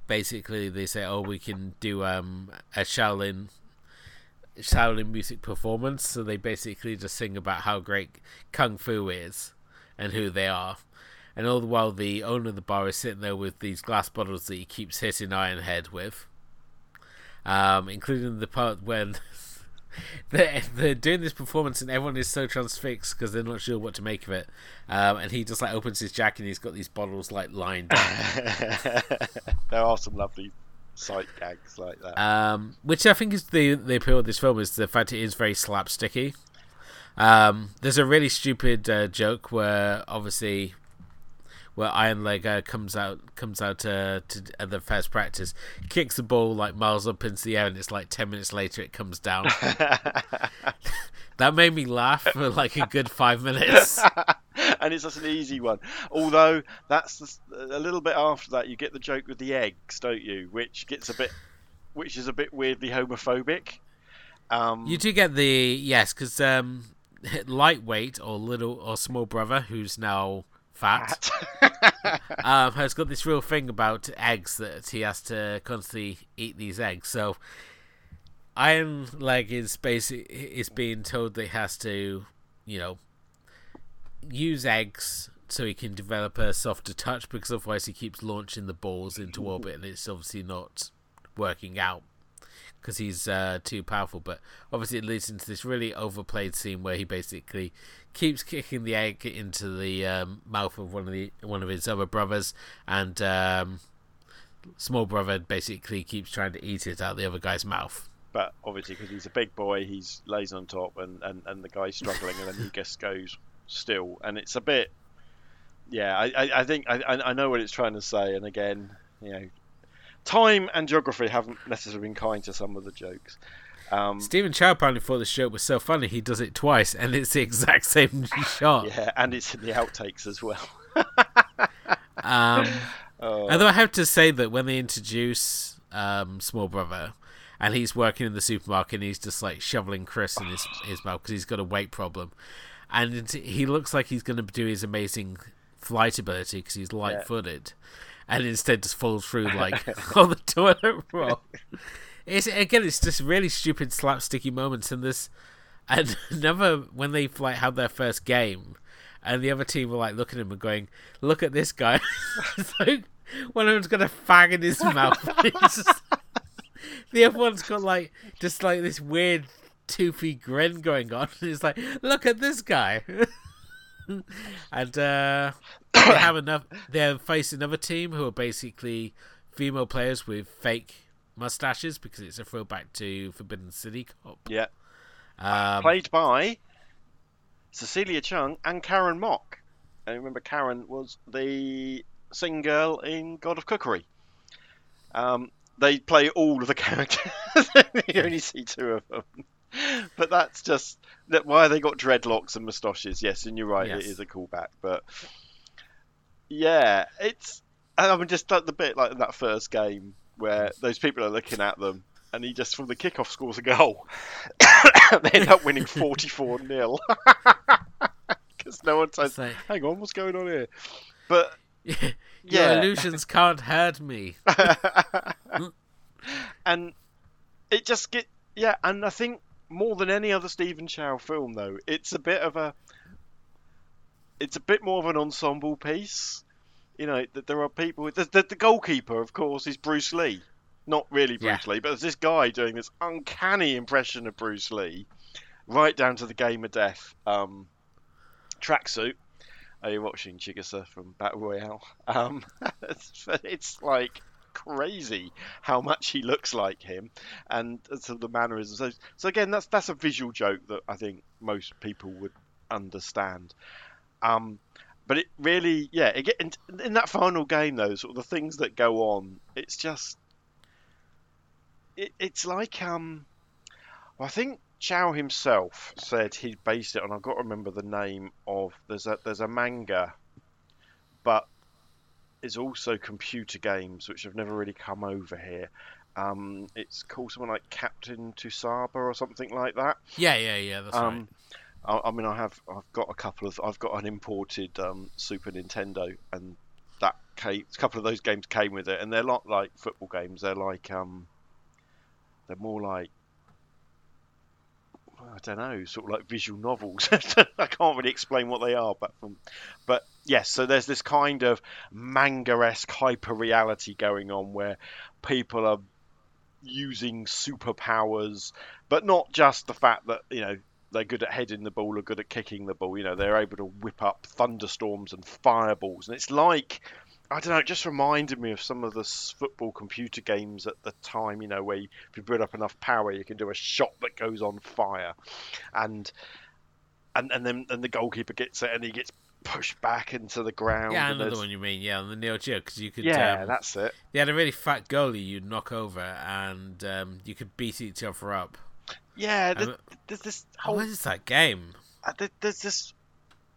basically they say, "Oh, we can do um, a Shaolin Shaolin music performance." So they basically just sing about how great kung fu is and who they are. And all the while, the owner of the bar is sitting there with these glass bottles that he keeps hitting Ironhead with, um, including the part when they're, they're doing this performance and everyone is so transfixed because they're not sure what to make of it. Um, and he just like opens his jacket and he's got these bottles like lined up. there are some lovely sight gags like that. Um, which I think is the the appeal of this film is the fact it is very slapsticky. Um, there's a really stupid uh, joke where obviously where Iron Leg uh, comes out comes out uh, to at the first practice, kicks the ball like miles up into the air, and it's like ten minutes later it comes down. that made me laugh for like a good five minutes. and it's just an easy one. Although that's a little bit after that, you get the joke with the eggs, don't you? Which gets a bit, which is a bit weirdly homophobic. Um, you do get the yes, because um, lightweight or little or small brother, who's now fat, um, has got this real thing about eggs that he has to constantly eat these eggs. So Iron Leg is basically is being told that he has to, you know, use eggs so he can develop a softer touch because otherwise he keeps launching the balls into orbit and it's obviously not working out because he's uh, too powerful. But obviously, it leads into this really overplayed scene where he basically keeps kicking the egg into the um, mouth of one of the one of his other brothers, and um, small brother basically keeps trying to eat it out the other guy's mouth. But obviously, because he's a big boy, he's lays on top, and, and, and the guy's struggling, and then he just goes still, and it's a bit. Yeah, I, I, I think I, I know what it's trying to say, and again, you know, time and geography haven't necessarily been kind to some of the jokes. Um, Stephen Chow apparently thought the joke was so funny he does it twice, and it's the exact same shot. Yeah, and it's in the outtakes as well. um, oh. Although I have to say that when they introduce um, Small Brother, and he's working in the supermarket, and he's just like shoveling Chris in his his mouth because he's got a weight problem, and he looks like he's going to do his amazing flight ability because he's light footed. Yeah and instead just falls through like on the toilet roll. It's again, it's just really stupid slapsticky moments in this. And another when they like have their first game, and the other team were like looking at him and going, "Look at this guy." like one of them's got a fag in his mouth. Just, the other one's got like just like this weird toothy grin going on. It's like, "Look at this guy." and uh, they have enough. They're facing another team who are basically female players with fake mustaches because it's a throwback to Forbidden City Cop. Yeah. Um, Played by Cecilia Cheung and Karen Mok. And remember, Karen was the sing girl in God of Cookery. Um, they play all of the characters. you only see two of them. but that's just that why they got dreadlocks and moustaches. Yes, and you're right, yes. it is a callback. But yeah, it's I mean just like the bit like in that first game where mm. those people are looking at them and he just from the kickoff scores a goal. they end up winning 44 0 because no one says, like, "Hang on, what's going on here?" But yeah, your illusions can't hurt me. Mm. and it just get yeah, and I think more than any other Stephen Chow film, though, it's a bit of a it's a bit more of an ensemble piece. You know, that there are people. The, the, the, goalkeeper, of course, is Bruce Lee. Not really Bruce yeah. Lee, but there's this guy doing this uncanny impression of Bruce Lee, right down to the game of death um, tracksuit. Are you watching Chigusa from Battle Royale? Um, it's, it's like crazy how much he looks like him and of the mannerisms. So, so again, that's that's a visual joke that I think most people would understand. Um, but it really, yeah, it in, in, that final game though, sort of the things that go on, it's just, it, it's like um, well, I think Chow himself said he based it on. I've got to remember the name of there's a there's a manga, but is also computer games, which have never really come over here. Um, it's called something like Captain Tsubasa or something like that. Yeah, yeah, yeah. That's um, right. I, I, mean, I have I've got a couple of I've got an imported um, Super Nintendo, and that came, a couple of those games came with it, and they're not like football games. They're like um, they're more like I don't know, sort of like visual novels. I can't really explain what they are, but from, but yes, so there's this kind of manga-esque hyper reality going on where people are using superpowers, but not just the fact that you know they're good at heading the ball or good at kicking the ball. You know, they're able to whip up thunderstorms and fireballs, and it's like I don't know, it just reminded me of some of the football computer games at the time, you know, where you, if you build up enough power, you can do a shot that goes on fire, and and and then and the goalkeeper gets it and he gets pushed back into the ground. Yeah, another one you mean? Yeah, on the Neo Geo because you could. Yeah, um, that's it. They had a really fat goalie you'd knock over, and um, you could beat each other up. Yeah, there's, there's this whole. What is that game? Uh, there's this.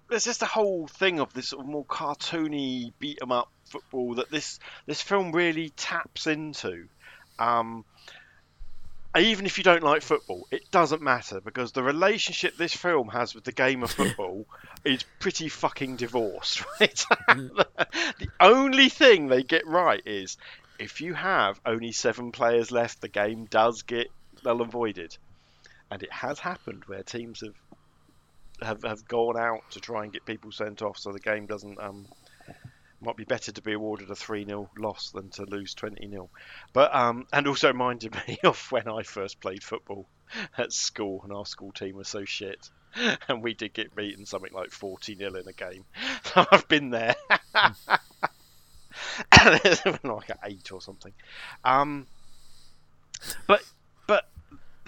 There's just a whole thing of this sort of more cartoony beat 'em up football that this this film really taps into. Um, even if you don't like football, it doesn't matter because the relationship this film has with the game of football is pretty fucking divorced, right? the only thing they get right is if you have only seven players left, the game does get null and voided. And it has happened where teams have have, have gone out to try and get people sent off so the game doesn't um, might be better to be awarded a 3 0 loss than to lose 20 0. But, um, and also reminded me of when I first played football at school and our school team was so shit. And we did get beaten something like 40 0 in a game. So I've been there. like at 8 or something. Um, but, but,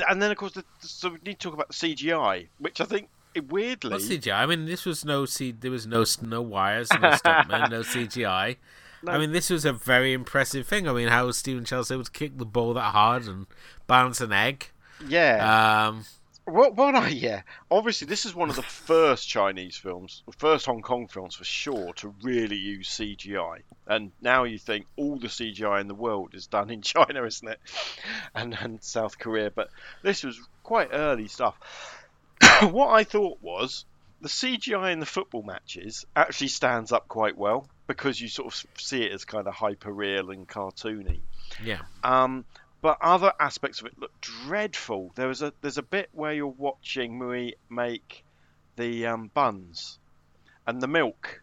and then of course, the, so we need to talk about the CGI, which I think weirdly. CGI? I mean, this was no C. There was no no wires, no stuntman, no CGI. No. I mean, this was a very impressive thing. I mean, how was Stephen Charles able to kick the ball that hard and bounce an egg? Yeah. Um, what? What? I yeah. Obviously, this is one of the first Chinese films, first Hong Kong films for sure, to really use CGI. And now you think all the CGI in the world is done in China, isn't it? And and South Korea. But this was quite early stuff. what I thought was the CGI in the football matches actually stands up quite well because you sort of see it as kind of hyper real and cartoony. Yeah. Um, but other aspects of it look dreadful. There was a there's a bit where you're watching Mui make the um, buns and the milk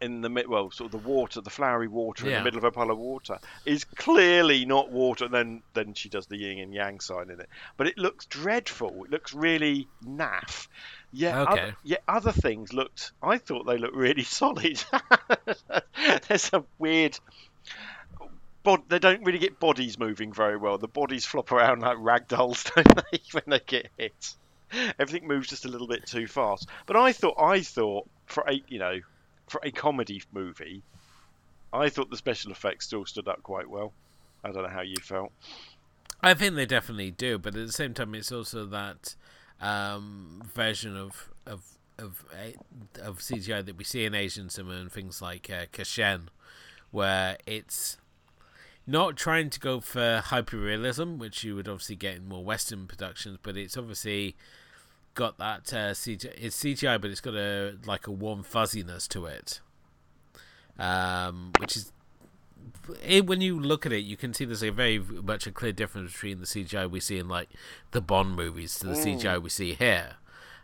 in the mid, well, sort of the water, the flowery water yeah. in the middle of a puddle of water is clearly not water. And then then she does the yin and yang sign in it, but it looks dreadful. It looks really naff. Yeah, okay. other, yeah, other things looked. I thought they looked really solid. There's a weird. Bod, they don't really get bodies moving very well. The bodies flop around like rag dolls, don't they, when they get hit? Everything moves just a little bit too fast. But I thought, I thought for eight, you know, for a comedy movie, I thought the special effects still stood up quite well. I don't know how you felt. I think they definitely do, but at the same time, it's also that um, version of of of of CGI that we see in Asian cinema and things like uh, Casshern, where it's not trying to go for hyperrealism, which you would obviously get in more Western productions, but it's obviously got that uh, CGI. It's CGI, but it's got a like a warm fuzziness to it, um, which is it, when you look at it, you can see there's a very much a clear difference between the CGI we see in like the Bond movies to the mm. CGI we see here.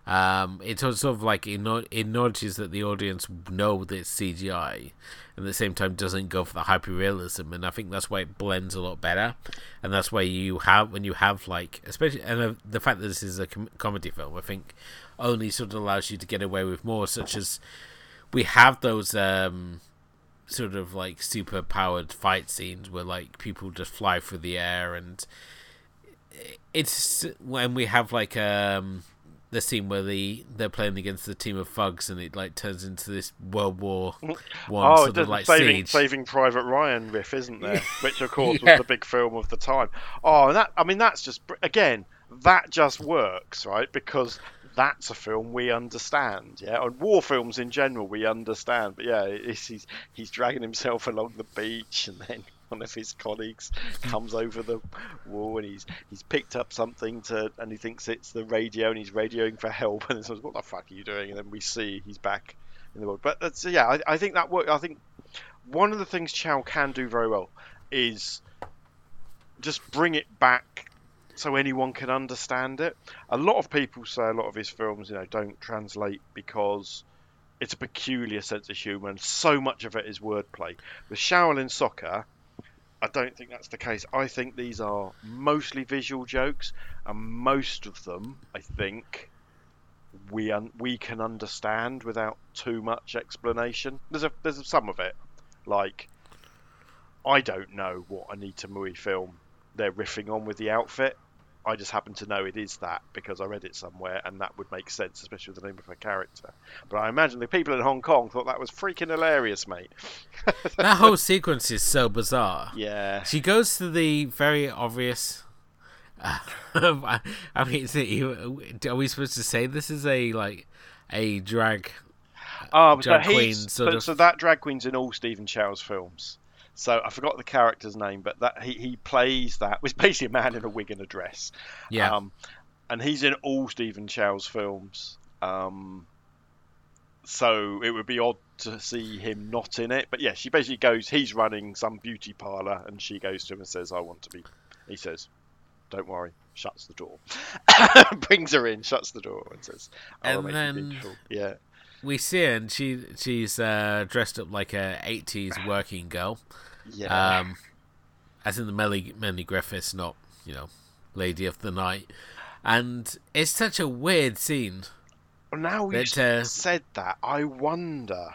Um, it's sort of like it acknowledges that the audience know that it's CGI, and at the same time doesn't go for the hyper realism, and I think that's why it blends a lot better, and that's why you have when you have like especially and uh, the fact that this is a com- comedy film, I think only sort of allows you to get away with more, such as we have those um, sort of like super powered fight scenes where like people just fly through the air and it's when we have like um the scene where the they're playing against the team of thugs and it like turns into this World War oh, One oh, sort of like saving, siege. Saving Private Ryan riff, isn't there? Which of course yeah. was the big film of the time. Oh, and that I mean that's just again that just works, right? Because that's a film we understand, yeah. And war films in general we understand, but yeah, he's he's dragging himself along the beach and then one of his colleagues comes over the wall and he's he's picked up something to and he thinks it's the radio and he's radioing for help and says what the fuck are you doing and then we see he's back in the world but that's yeah I, I think that work I think one of the things Chow can do very well is just bring it back so anyone can understand it. A lot of people say a lot of his films, you know, don't translate because it's a peculiar sense of humour, and so much of it is wordplay. With Shaolin Soccer, I don't think that's the case. I think these are mostly visual jokes, and most of them, I think, we un- we can understand without too much explanation. There's a there's some of it, like I don't know what Anita Mui film they're riffing on with the outfit. I just happen to know it is that because I read it somewhere, and that would make sense, especially with the name of her character. But I imagine the people in Hong Kong thought that was freaking hilarious, mate. that whole sequence is so bizarre. Yeah. She goes to the very obvious. Uh, I mean, is it, are we supposed to say this is a like a drag? Oh, drag queen sort of... so that drag queen's in all Stephen Chow's films. So I forgot the character's name, but that he, he plays that. Was basically a man in a wig and a dress. Yeah. Um, and he's in all Stephen Chow's films. Um, so it would be odd to see him not in it. But yeah, she basically goes. He's running some beauty parlor, and she goes to him and says, "I want to be." He says, "Don't worry." Shuts the door, brings her in, shuts the door, and says, "And then, yeah." We see her and she she's uh, dressed up like a 80s working girl. Yeah. Um, as in the Melly, Melly Griffiths, not, you know, Lady of the Night. And it's such a weird scene. Well, now you that, uh, said that, I wonder.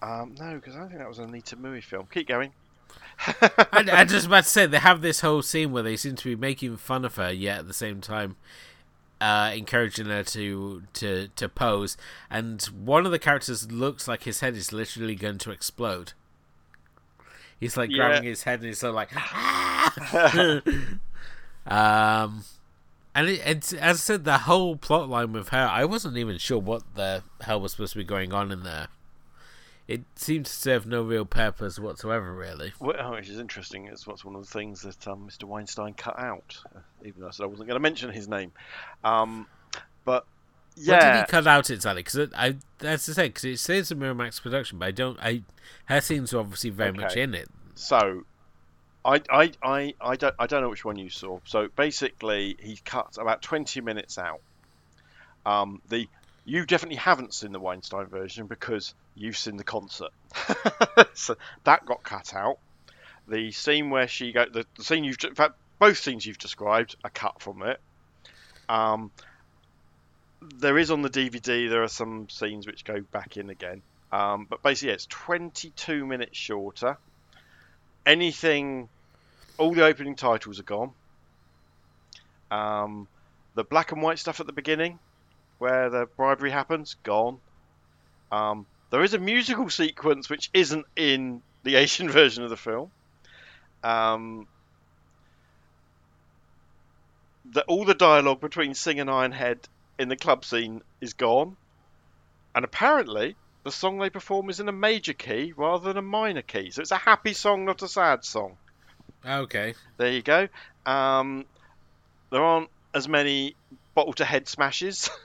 Um, no, because I think that was an Anita Mui film. Keep going. I, I just about to say they have this whole scene where they seem to be making fun of her, yet at the same time uh, encouraging her to to to pose, and one of the characters looks like his head is literally going to explode. He's like yeah. grabbing his head and he's sort of like, um, and it, it's as I said, the whole plot line with her, I wasn't even sure what the hell was supposed to be going on in there it seemed to serve no real purpose whatsoever, really. Well, which is interesting. It's what's one of the things that um, Mr. Weinstein cut out, uh, even though I said I wasn't going to mention his name. Um, but yeah, what did he cut out exactly? Because I, that's to say, because it says a Miramax production, but I don't. I her scenes are obviously very okay. much in it. So, I, I, I, I don't, I don't know which one you saw. So basically, he cut about twenty minutes out. Um, the you definitely haven't seen the Weinstein version because you've seen the concert. so that got cut out. The scene where she go, the, the scene you've, in fact, both scenes you've described are cut from it. Um, there is on the DVD. There are some scenes which go back in again. Um, but basically, yeah, it's 22 minutes shorter. Anything, all the opening titles are gone. Um, the black and white stuff at the beginning where the bribery happens, gone. Um, there is a musical sequence which isn't in the Asian version of the film. Um, the, all the dialogue between Sing and Ironhead in the club scene is gone, and apparently the song they perform is in a major key rather than a minor key. So it's a happy song, not a sad song. Okay. There you go. Um, there aren't as many bottle to head smashes.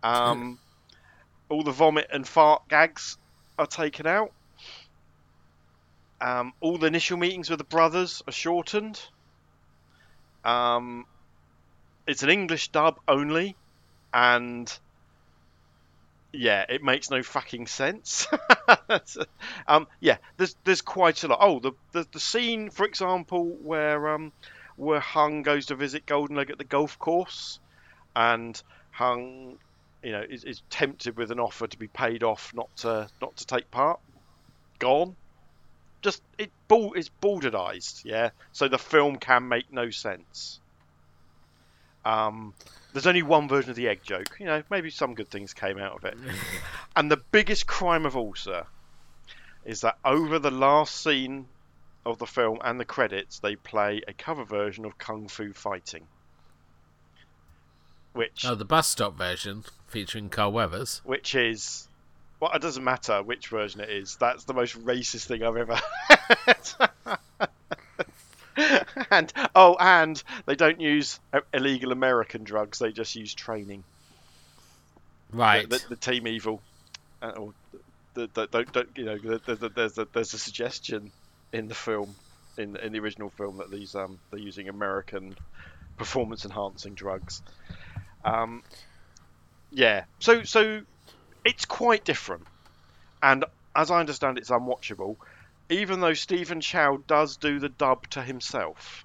Um, all the vomit and fart gags are taken out. Um, all the initial meetings with the brothers are shortened. Um, it's an English dub only, and yeah, it makes no fucking sense. um, yeah, there's there's quite a lot. Oh, the, the the scene, for example, where um where Hung goes to visit Golden Leg at the golf course, and Hung you know, is, is tempted with an offer to be paid off not to not to take part. Gone. Just it ball it's bowdlerized, yeah. So the film can make no sense. Um, there's only one version of the egg joke. You know, maybe some good things came out of it. and the biggest crime of all, sir, is that over the last scene of the film and the credits, they play a cover version of Kung Fu Fighting. Which oh, the bus stop version featuring Carl Weathers, which is well, it doesn't matter which version it is. That's the most racist thing I've ever. and oh, and they don't use illegal American drugs; they just use training. Right. The, the, the Team Evil, uh, or the, the, don't, don't you know? The, there's a, there's a suggestion in the film, in in the original film, that these um they're using American performance enhancing drugs. Um, yeah, so so it's quite different, and as I understand, it's unwatchable. even though Stephen Chow does do the dub to himself.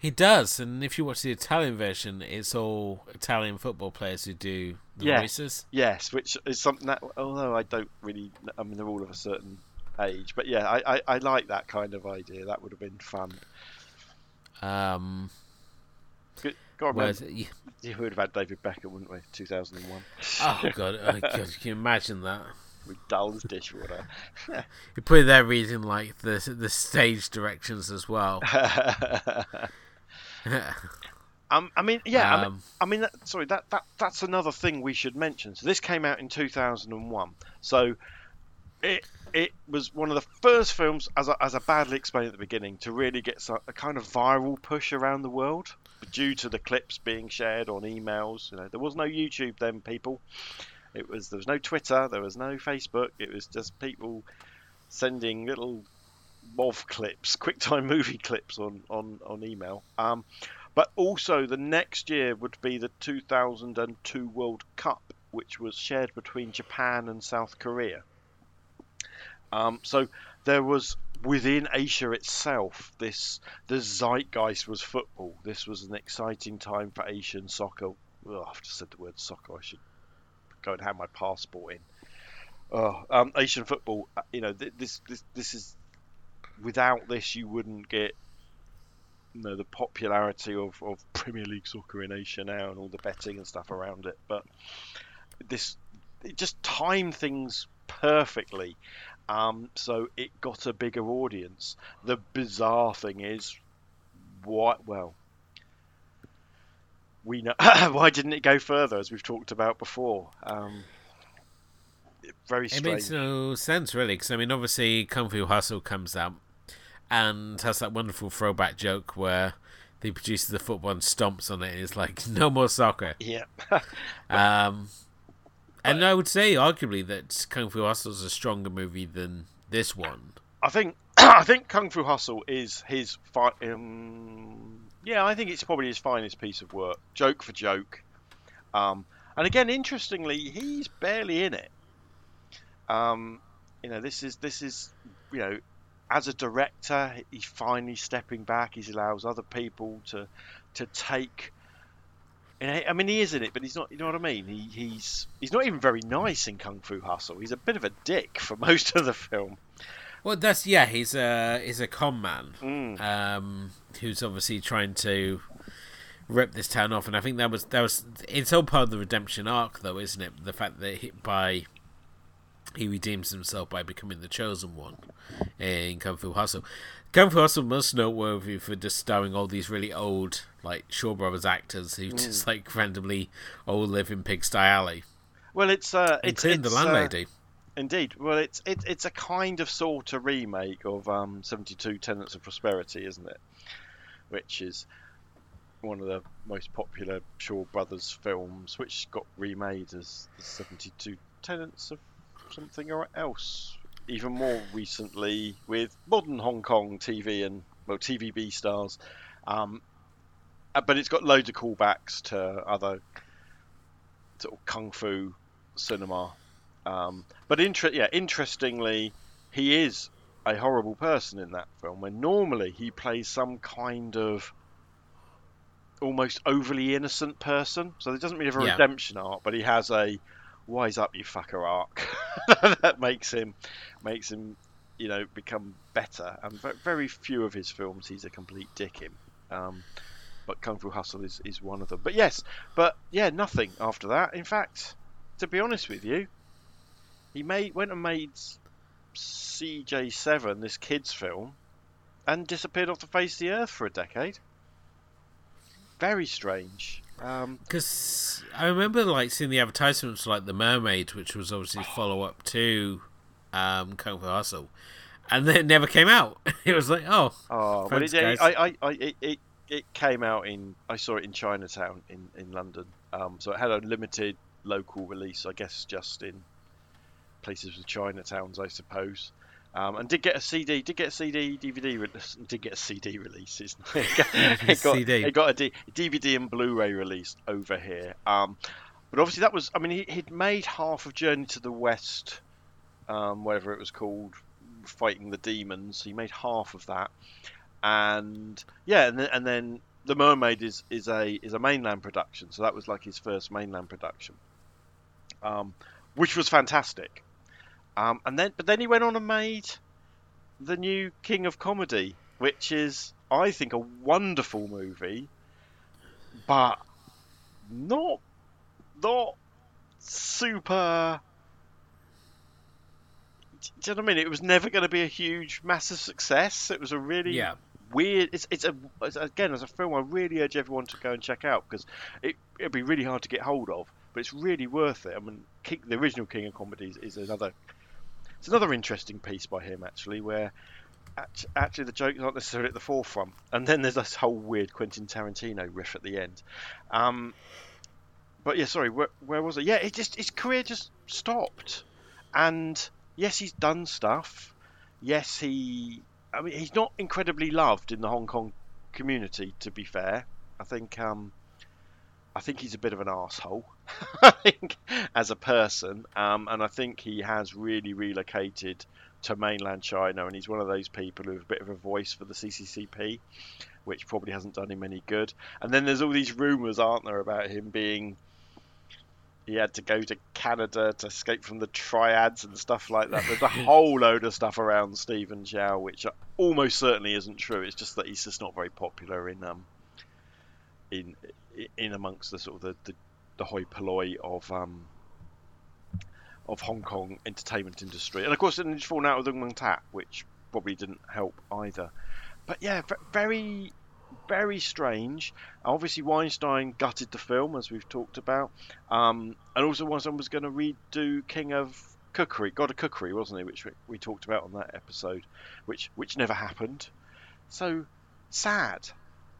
He does, and if you watch the Italian version, it's all Italian football players who do the Yeah. voices. Yes, which is something that, although I don't really, I mean, they're all of a certain age, but yeah, I, I, I like that kind of idea. That would have been fun. Um, Good- God, whereas, remember, we would have had David Beckham, wouldn't we? 2001. oh god, oh god, can you imagine that? With Dull's dishwater. You put it there reading like the the stage directions as well. um, I mean, yeah, I mean, Um, I mean, that, sorry, that, that that's another thing we should mention. So this came out in 2001. So it it was one of the first films, as I, as I badly explained at the beginning, to really get a kind of viral push around the world due to the clips being shared on emails. You know, there was no YouTube then, people. It was there was no Twitter, there was no Facebook. It was just people sending little MOV clips, QuickTime movie clips on on on email. Um, but also the next year would be the 2002 World Cup, which was shared between Japan and South Korea. Um, so there was within Asia itself this the zeitgeist was football. This was an exciting time for Asian soccer. I've just said the word soccer. I should go and have my passport in. Oh, um, Asian football. uh, You know, th- this this this is without this you wouldn't get you know the popularity of, of Premier League soccer in Asia now and all the betting and stuff around it. But this it just timed things perfectly. Um, so it got a bigger audience. The bizarre thing is, why? Well, we know why didn't it go further, as we've talked about before. Um, very It makes no sense, really, because I mean, obviously, Kung Fu Hustle comes out and has that wonderful throwback joke where the producer of the football and stomps on it and is like, "No more soccer." Yeah, Um, and I would say, arguably, that Kung Fu Hustle is a stronger movie than this one. I think I think Kung Fu Hustle is his fi- um, yeah, I think it's probably his finest piece of work, joke for joke. Um, and again, interestingly, he's barely in it. Um, you know, this is this is you know, as a director, he's finally stepping back. He allows other people to to take. Know, I mean, he is in it, but he's not. You know what I mean? He, he's he's not even very nice in Kung Fu Hustle. He's a bit of a dick for most of the film. Well, that's yeah, he's a he's a con man Mm. um, who's obviously trying to rip this town off, and I think that was that was it's all part of the redemption arc, though, isn't it? The fact that he, by he redeems himself by becoming the chosen one in Kung Fu Hustle. Kung Fu Hustle most noteworthy for just starring all these really old, like Shaw Brothers actors who just like randomly all live in Pigsty Alley, Well, it's uh, it's, including the it's, uh, landlady. indeed. Well, it's it, it's a kind of sort of remake of um, Seventy Two Tenants of Prosperity, isn't it? Which is one of the most popular Shaw Brothers films, which got remade as the Seventy Two Tenants of something or else. Even more recently, with modern Hong Kong TV and well TVB stars, um, uh, but it's got loads of callbacks to other sort of kung fu cinema. Um, but inter- yeah, interestingly, he is a horrible person in that film. When normally he plays some kind of almost overly innocent person, so he doesn't really have a Yeah. redemption arc, but he has a "wise up, you fucker" arc that makes him makes him you know become better. And very few of his films he's a complete dick in. Um, but Kung Fu Hustle is, is one of them. But yes, but yeah, nothing after that. In fact, to be honest with you, he made went and made CJ7, this kids film, and disappeared off the face of the earth for a decade. Very strange. Um, Because I remember like seeing the advertisements like the Mermaid, which was obviously follow up to um, Kung Fu Hustle, and then it never came out. it was like, oh, oh, well, it. I, I, I, it, it, it came out in. I saw it in Chinatown in in London. Um, so it had a limited local release, I guess, just in places with Chinatowns, I suppose. Um, and did get a CD, did get a CD, DVD, re- did get a CD release. It got, CD. it got a D, DVD and Blu-ray release over here. Um, but obviously that was, I mean, he, he'd made half of Journey to the West, um, whatever it was called, fighting the demons. He made half of that, and yeah, and then, and then the Mermaid is is a is a mainland production. So that was like his first mainland production, um, which was fantastic. Um, and then but then he went on and made the new King of Comedy, which is I think a wonderful movie, but not not super. Do you know what I mean? It was never going to be a huge, massive success. It was a really Yeah. weird. It's it's a it's, again as a film I really urge everyone to go and check out because it it'd be really hard to get hold of, but it's really worth it. I mean, King, the original King of Comedies is another. It's another interesting piece by him actually, where actually the jokes aren't necessarily at the forefront, and then there's this whole weird Quentin Tarantino riff at the end. Um, but yeah, sorry, where, where was it? Yeah, it just his career just stopped, and yes, he's done stuff. Yes, he. I mean, he's not incredibly loved in the Hong Kong community. To be fair, I think. Um, I think he's a bit of an asshole. I think as a person, um, and I think he has really relocated to mainland China, and he's one of those people who's a bit of a voice for the CCCP, which probably hasn't done him any good. And then there's all these rumours, aren't there, about him being he had to go to Canada to escape from the triads and stuff like that. There's a whole load of stuff around Stephen Chow, which almost certainly isn't true. It's just that he's just not very popular in um in in amongst the sort of the the, the hoi polloi of um of Hong Kong entertainment industry, and of course, then he's fallen out with Ng Man-tat, which probably didn't help either. But yeah, very very strange. Obviously, Weinstein gutted the film, as we've talked about, um, and also Weinstein was going to redo King of Cookery, God of Cookery, wasn't he? Which we, we talked about on that episode, which which never happened. So sad.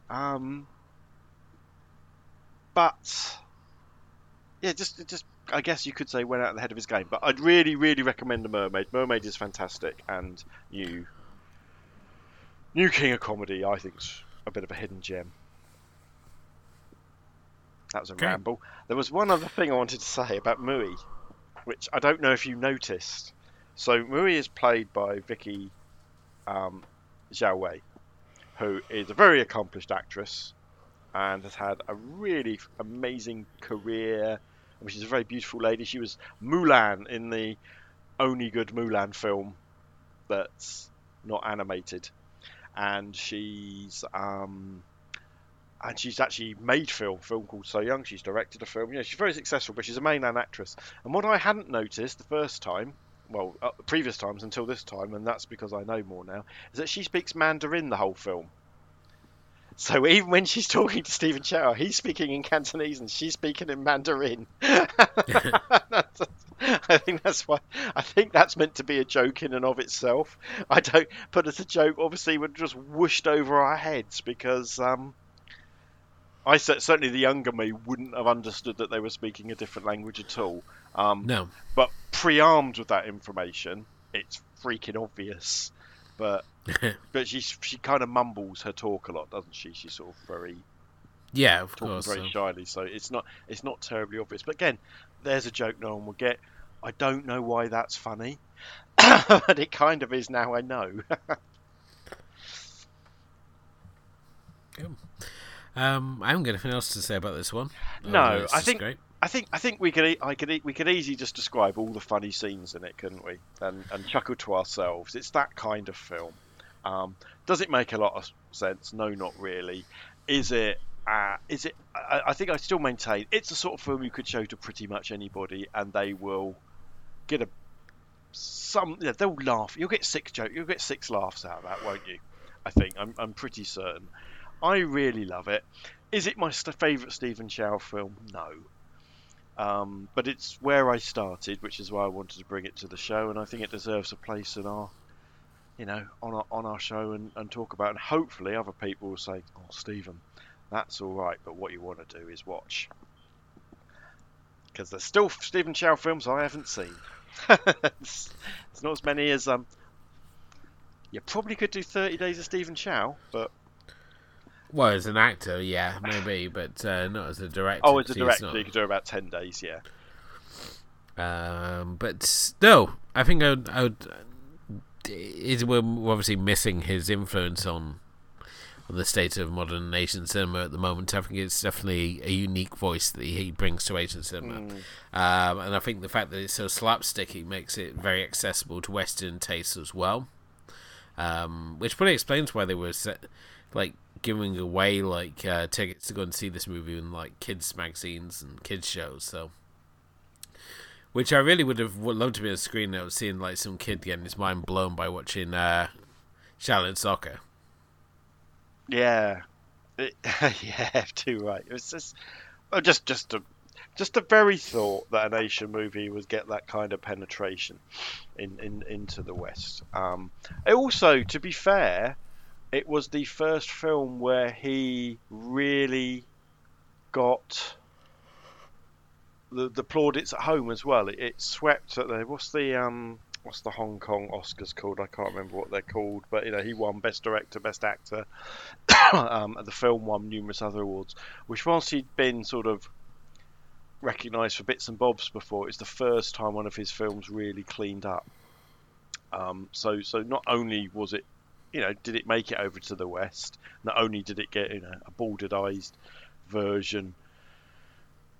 Um, but yeah, just just I guess you could say went out the head of his game. But I'd really, really recommend the Mermaid. Mermaid is fantastic, and new new King of Comedy, I think's a bit of a hidden gem. That was a Okay. ramble. There was one other thing I wanted to say about Mui, which I don't know if you noticed. So Mui is played by Vicky um, Zhao Wei, who is a very accomplished actress and has had a really amazing career. I mean, she's a very beautiful lady. She was Mulan in the only good Mulan film that's not animated, and she's um, and she's actually made film film called So Young. She's directed a film. Yeah, she's very successful, but she's a mainland actress. And what I hadn't noticed the first time, well, uh, previous times until this time, and that's because I know more now, is that she speaks Mandarin the whole film. So even when she's talking to Stephen Chow, he's speaking in Cantonese and she's speaking in Mandarin. I think that's why. I think that's meant to be a joke in and of itself. I don't put as a joke. Obviously, we're just whooshed over our heads because um, I certainly the younger me wouldn't have understood that they were speaking a different language at all. Um, No. but pre-armed with that information, it's freaking obvious. But but she she kind of mumbles her talk a lot, doesn't she? She's sort of very yeah, of talking course. very so- shyly, so it's not it's not terribly obvious. But again, there's a joke no one will get. I don't know why that's funny, but it kind of is now. I know. Um, I haven't got anything else to say about this one. No, Oh, I think- great. I think I think we could I could we could easily just describe all the funny scenes in it, couldn't we? And and chuckle to ourselves. It's that kind of film. Um, does it make a lot of sense? No, not really. Is it? Uh, is it? I, I think I still maintain it's the sort of film you could show to pretty much anybody, and they will get a some. Yeah, they'll laugh. You'll get six joke. You'll get six laughs out of that, won't you? I think. I'm I'm pretty certain. I really love it. Is it my st- favourite Stephen Chow film? No. Um, but it's where I started, which is why I wanted to bring it to the show, and I think it deserves a place in our, you know, on our on our show and, and talk about. it. And hopefully, other people will say, "Oh, Stephen, that's all right, but what you want to do is watch." Because there's still Stephen Chow films I haven't seen. it's, it's not as many as um. You probably could do 30 Days of Stephen Chow, but Well, as an actor, yeah, maybe, but uh, not as a director. oh, as a director, not- you could do about 10 days, yeah. Um, but no, I think I would. I would is we're obviously missing his influence on on the state of modern Asian cinema at the moment. I think it's definitely a unique voice that he brings to Asian cinema, mm. um, and I think the fact that it's so slapsticky makes it very accessible to Western tastes as well. Um, which probably explains why they were set, like giving away like uh, tickets to go and see this movie in like kids magazines and kids shows. So, which I really would have loved to be on a screen now, seeing like some kid getting his mind blown by watching uh, Shaolin Soccer. Yeah, yeah, too right. It was just, oh, just, just a, just the very thought that an Asian movie would get that kind of penetration in, in into the West. Um, also, to be fair, it was the first film where he really got the the plaudits at home as well. It, it swept at the what's the um what's the Hong Kong Oscars called? I can't remember what they're called, but you know he won Best Director, Best Actor. um, and the film won numerous other awards, which whilst he'd been sort of recognised for bits and bobs before, it's the first time one of his films really cleaned up. Um, so so not only was it, you know, did it make it over to the West? Not only did it get you know a bowdlerized version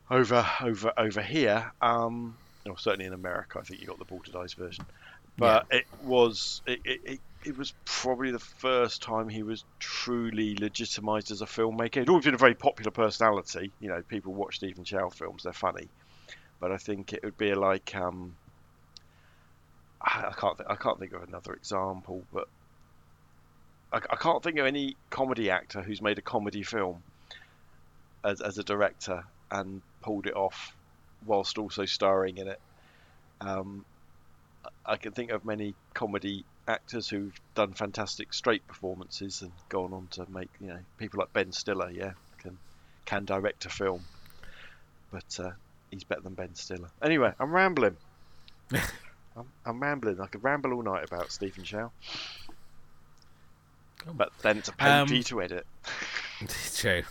over over over here. Um, or certainly in America, I think you got the bowdlerized version. But yeah. it was it, it, it, it, was probably the first time he was truly legitimized as a filmmaker. He'd always been a very popular personality. You know, people watch Stephen Chow films; they're funny. But I think it would be like um, I, I can't th- I can't think of another example, but I, I can't think of any comedy actor who's made a comedy film as as a director and pulled it off whilst also starring in it. Um, I can think of many comedy actors who've done fantastic straight performances and gone on to make you know people like Ben Stiller, yeah, can can direct a film, but uh, he's better than Ben Stiller. Anyway, I'm rambling. I'm, I'm, rambling. I could ramble all night about Stephen Chow, but then it's a pain um, to edit. true.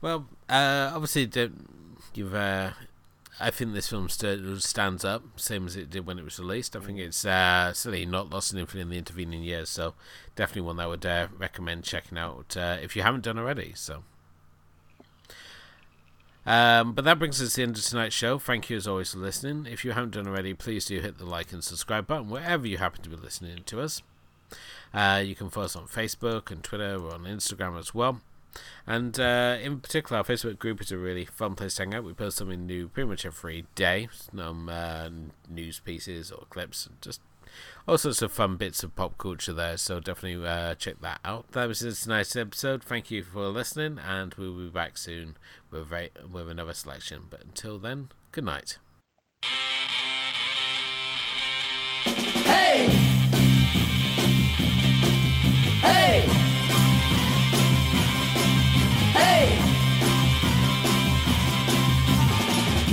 Well, uh, obviously, you've uh, I think this film st- stands up, same as it did when it was released. I think mm. it's uh, certainly not lost in in the intervening years, so definitely one that I would uh, recommend checking out uh, if you haven't done already. So, um, but that brings us to the end of tonight's show. Thank you as always for listening. If you haven't done already, please do hit the like and subscribe button wherever you happen to be listening to us. Uh, you can follow us on Facebook and Twitter or on Instagram as well. And uh, in particular, our Facebook group is a really fun place to hang out. We post something new pretty much every day, some uh, news pieces or clips, just all sorts of fun bits of pop culture there. So definitely uh, check that out. That was tonight's episode. Thank you for listening, and we'll be back soon with with another selection. But until then, good night.